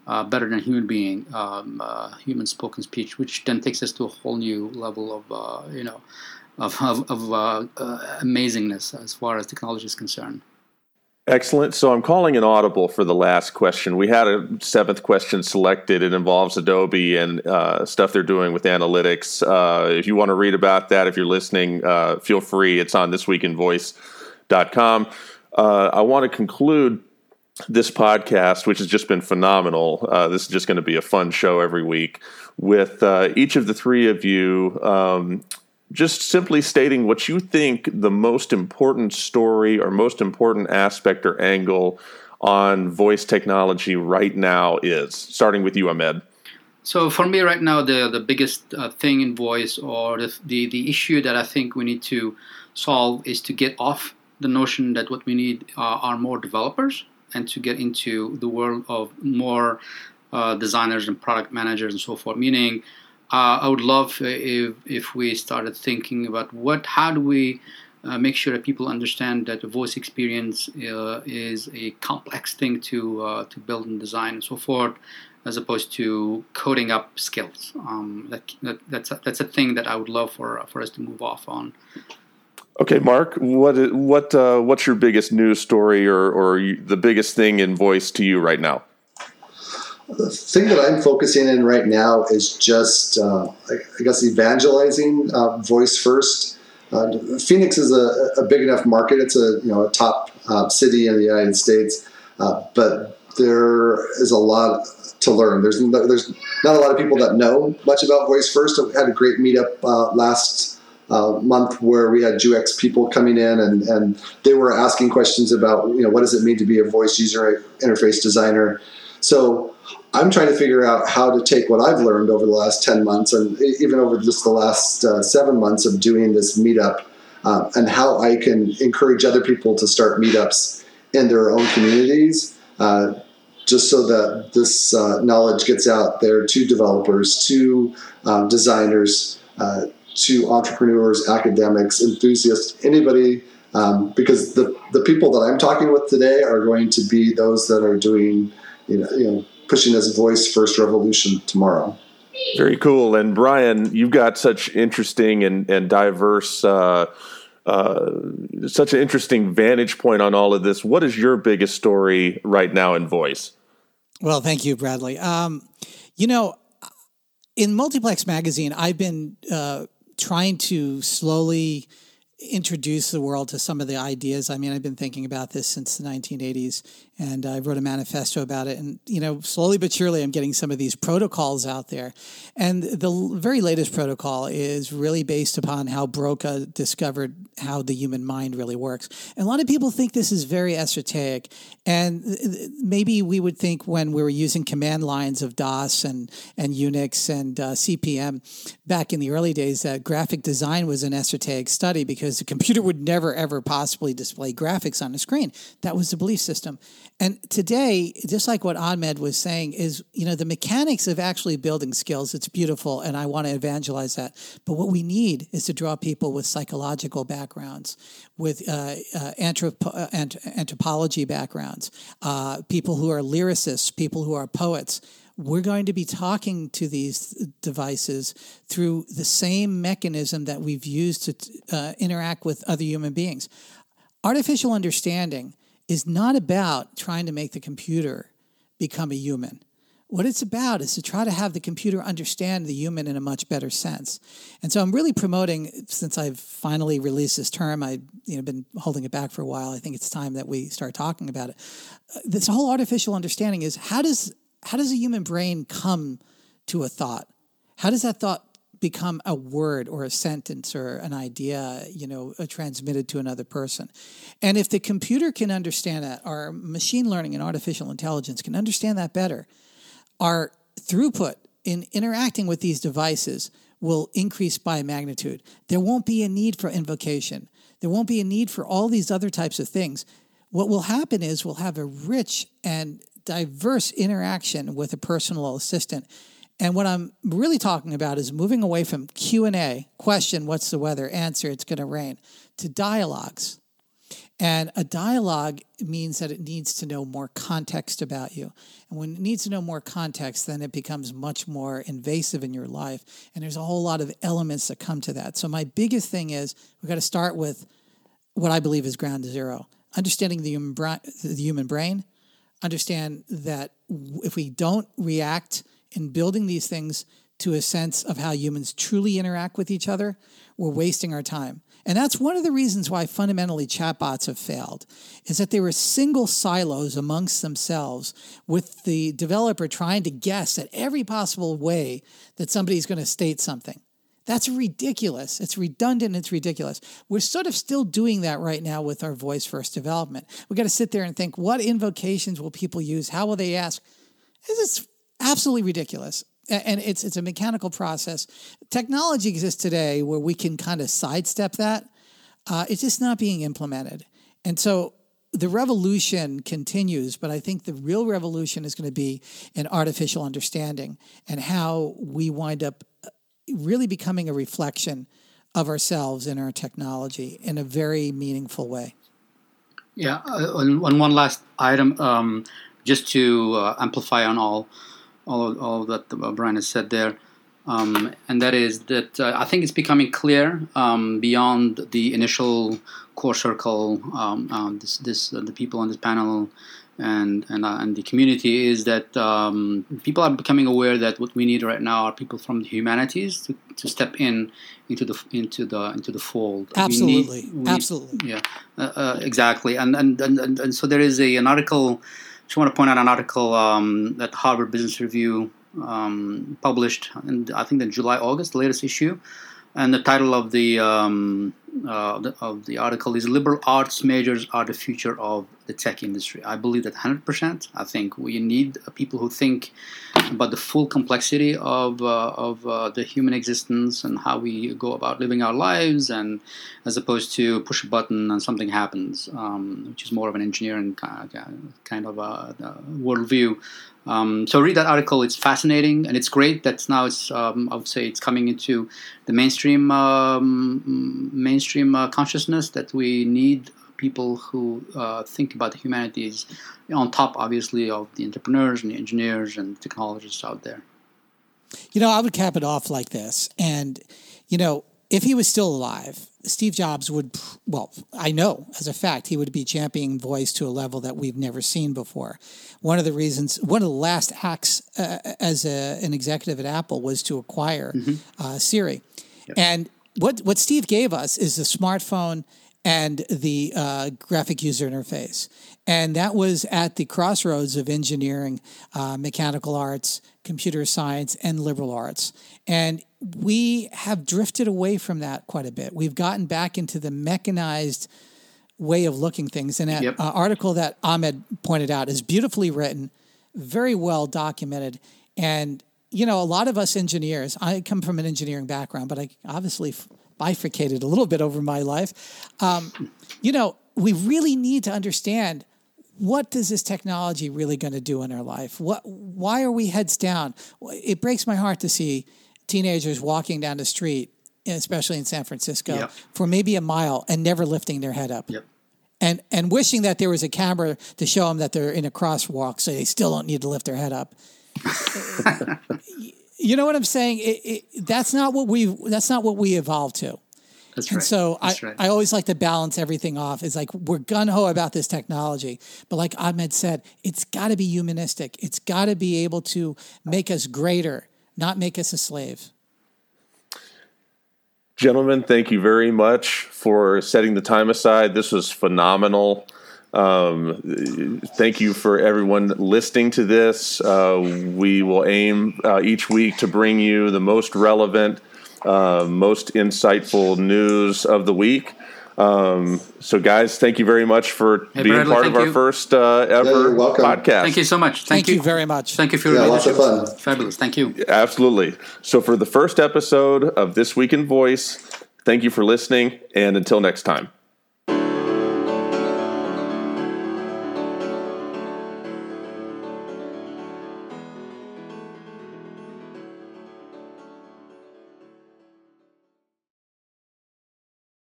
S2: uh, better than human being, um, uh, human spoken speech, which then takes us to a whole new level of uh, you know of, of, of uh, uh, amazingness as far as technology is concerned.
S1: Excellent. So I'm calling an audible for the last question. We had a seventh question selected. It involves Adobe and uh, stuff they're doing with analytics. Uh, if you want to read about that, if you're listening, uh, feel free. It's on thisweekinvoice.com. Uh, I want to conclude this podcast, which has just been phenomenal. Uh, this is just going to be a fun show every week with uh, each of the three of you um, just simply stating what you think the most important story or most important aspect or angle on voice technology right now is. Starting with you, Ahmed.
S2: So for me right now, the the biggest uh, thing in voice or the, the the issue that I think we need to solve is to get off the notion that what we need uh, are more developers and to get into the world of more uh, designers and product managers and so forth. Meaning uh, I would love if if we started thinking about what how do we uh, make sure that people understand that the voice experience uh, is a complex thing to uh, to build and design and so forth, as opposed to coding up skills. Um, that, that, that's a, that's a thing that I would love for for us to move off on.
S1: Okay, Mark, what what uh, what's your biggest news story or or the biggest thing in voice to you right now?
S3: The thing that I'm focusing in right now is just, uh, I guess, evangelizing uh, voice first. Uh, Phoenix is a, a, big enough market; it's a you know a top uh, city in the United States, uh, but there is a lot to learn. There's there's not a lot of people that know much about voice first. We had a great meetup uh, last month where we had UX people coming in and, and they were asking questions about you know what does it mean to be a voice user interface designer. So I'm trying to figure out how to take what I've learned over the last 10 months and even over just the last uh, seven months of doing this meetup uh, and how I can encourage other people to start meetups in their own communities uh, just so that this uh, knowledge gets out there to developers, to um, designers, uh, to entrepreneurs, academics, enthusiasts, anybody. Um, because the, the people that I'm talking with today are going to be those that are doing, you know, you know pushing this voice first revolution tomorrow.
S1: Very cool. And Brian, you've got such interesting and, and diverse, uh, uh, such an interesting vantage point on all of this. What is your biggest story right now in voice?
S4: Well, thank you, Bradley. Um, you know, in Multiplex Magazine, I've been uh, trying to slowly introduce the world to some of the ideas. I mean, I've been thinking about this since the 1980s, and I wrote a manifesto about it. And you know, slowly but surely, I'm getting some of these protocols out there. And the very latest protocol is really based upon how Broca discovered how the human mind really works. And a lot of people think this is very esoteric, and maybe we would think when we were using command lines of DOS and and Unix and uh, CP/M back in the early days that graphic design was an esoteric study because the computer would never ever possibly display graphics on the screen. That was the belief system. And today, just like what Ahmed was saying, is you know the mechanics of actually building skills. It's beautiful, and I want to evangelize that. But what we need is to draw people with psychological backgrounds, with uh, uh, anthropo- uh, anthropology backgrounds, uh, people who are lyricists, people who are poets. We're going to be talking to these devices through the same mechanism that we've used to uh, interact with other human beings. Artificial understanding is not about trying to make the computer become a human. What it's about is to try to have the computer understand the human in a much better sense. And so I'm really promoting, since I've finally released this term, I've you know, been holding it back for a while. I think it's time that we start talking about it. Uh, this whole artificial understanding is how does, how does a human brain come to a thought? How does that thought become a word or a sentence or an idea, you know, uh, transmitted to another person. And if the computer can understand that, our machine learning and artificial intelligence can understand that better, our throughput in interacting with these devices will increase by magnitude. There won't be a need for invocation. There won't be a need for all these other types of things. What will happen is we'll have a rich and diverse interaction with a personal assistant and what I'm really talking about is moving away from Q&A, question, what's the weather, answer, it's going to rain, to dialogues. And a dialogue means that it needs to know more context about you. And when it needs to know more context, then it becomes much more invasive in your life. And there's a whole lot of elements that come to that. So my biggest thing is we've got to start with what I believe is ground zero. Understanding the human, brain, understand that if we don't react – in building these things to a sense of how humans truly interact with each other, we're wasting our time. And that's one of the reasons why fundamentally chatbots have failed, is that they were single silos amongst themselves with the developer trying to guess at every possible way that somebody's going to state something. That's ridiculous. It's redundant. It's ridiculous. We're sort of still doing that right now with our voice first development. We got to sit there and think what invocations will people use? How will they ask? This is absolutely ridiculous and it's it's a mechanical process. Technology exists today where we can kind of sidestep that. Uh, it's just not being implemented, and so the revolution continues. But I think the real revolution is going to be in artificial understanding and how we wind up uh, really becoming a reflection of ourselves in our technology in a very meaningful way.
S2: Yeah, uh, on, on one last item, um, just to uh, amplify on all all all that uh, Brian has said there. Um, and that is that uh, I think it's becoming clear um, beyond the initial core circle, um, uh, this, this uh, the people on this panel and and, uh, and the community is that um, people are becoming aware that what we need right now are people from the humanities to, to step in into the into the into the fold.
S4: Absolutely, we need, we absolutely,
S2: yeah, uh, exactly. And and, and and and so there is a an article I just want to point out an article um, that Harvard Business Review um, published, in, I think in July, August, the latest issue, and the title of the, um, uh, the, of the article is "Liberal Arts Majors Are the Future of the Tech Industry." I believe that 100%. I think we need people who think about the full complexity of uh, of uh, the human existence and how we go about living our lives, and as opposed to push a button and something happens, um, which is more of an engineering kind of a, a worldview. Um, so read that article. It's fascinating and it's great that now it's um, I would say it's coming into the mainstream um, mainstream uh, consciousness that we need people who uh, think about the humanities, on top, obviously, of the entrepreneurs and the engineers and technologists out there.
S4: You know, I would cap it off like this. And, you know, if he was still alive, Steve Jobs would, well, I know as a fact, he would be championing voice to a level that we've never seen before. One of the reasons, one of the last acts uh, as a, an executive at Apple was to acquire mm-hmm. uh, Siri. Yep. And what, what Steve gave us is the smartphone and the uh, graphic user interface. And that was at the crossroads of engineering, uh, mechanical arts, computer science, and liberal arts. And we have drifted away from that quite a bit. We've gotten back into the mechanized way of looking things. And that yep. uh, article that Ahmed pointed out is beautifully written, very well documented. And, you know, a lot of us engineers, I come from an engineering background, but I obviously bifurcated a little bit over my life. Um, you know, we really need to understand what does this technology really going to do in our life? What, why are we heads down? It breaks my heart to see teenagers walking down the street, especially in San Francisco, yep. for maybe a mile and never lifting their head up.
S2: Yep.
S4: And, and wishing that there was a camera to show them that they're in a crosswalk so they still don't need to lift their head up. *laughs* you know what I'm saying? It, it, that's not what we that's not what we evolved to.
S2: That's
S4: and
S2: right.
S4: so
S2: that's
S4: I,
S2: right.
S4: I always like to balance everything off. It's like we're gun ho about this technology, but like Ahmed said, it's got to be humanistic. It's got to be able to make us greater, not make us a slave.
S1: Gentlemen, thank you very much for setting the time aside. This was phenomenal. Um, thank you for everyone listening to this. Uh, we will aim uh, each week to bring you the most relevant, uh, most insightful news of the week. Um, so, guys, thank you very much for
S2: hey,
S1: being
S2: Bradley,
S1: part of our
S2: you.
S1: first uh, ever
S3: yeah,
S1: podcast.
S2: Thank you so much.
S4: Thank, thank you. you. very much.
S2: Thank you for
S3: your
S2: yeah,
S3: lots of fun.
S2: Fabulous. Thank you.
S1: Absolutely. So, for the first episode of This Week in Voice, thank you for listening, and until next time.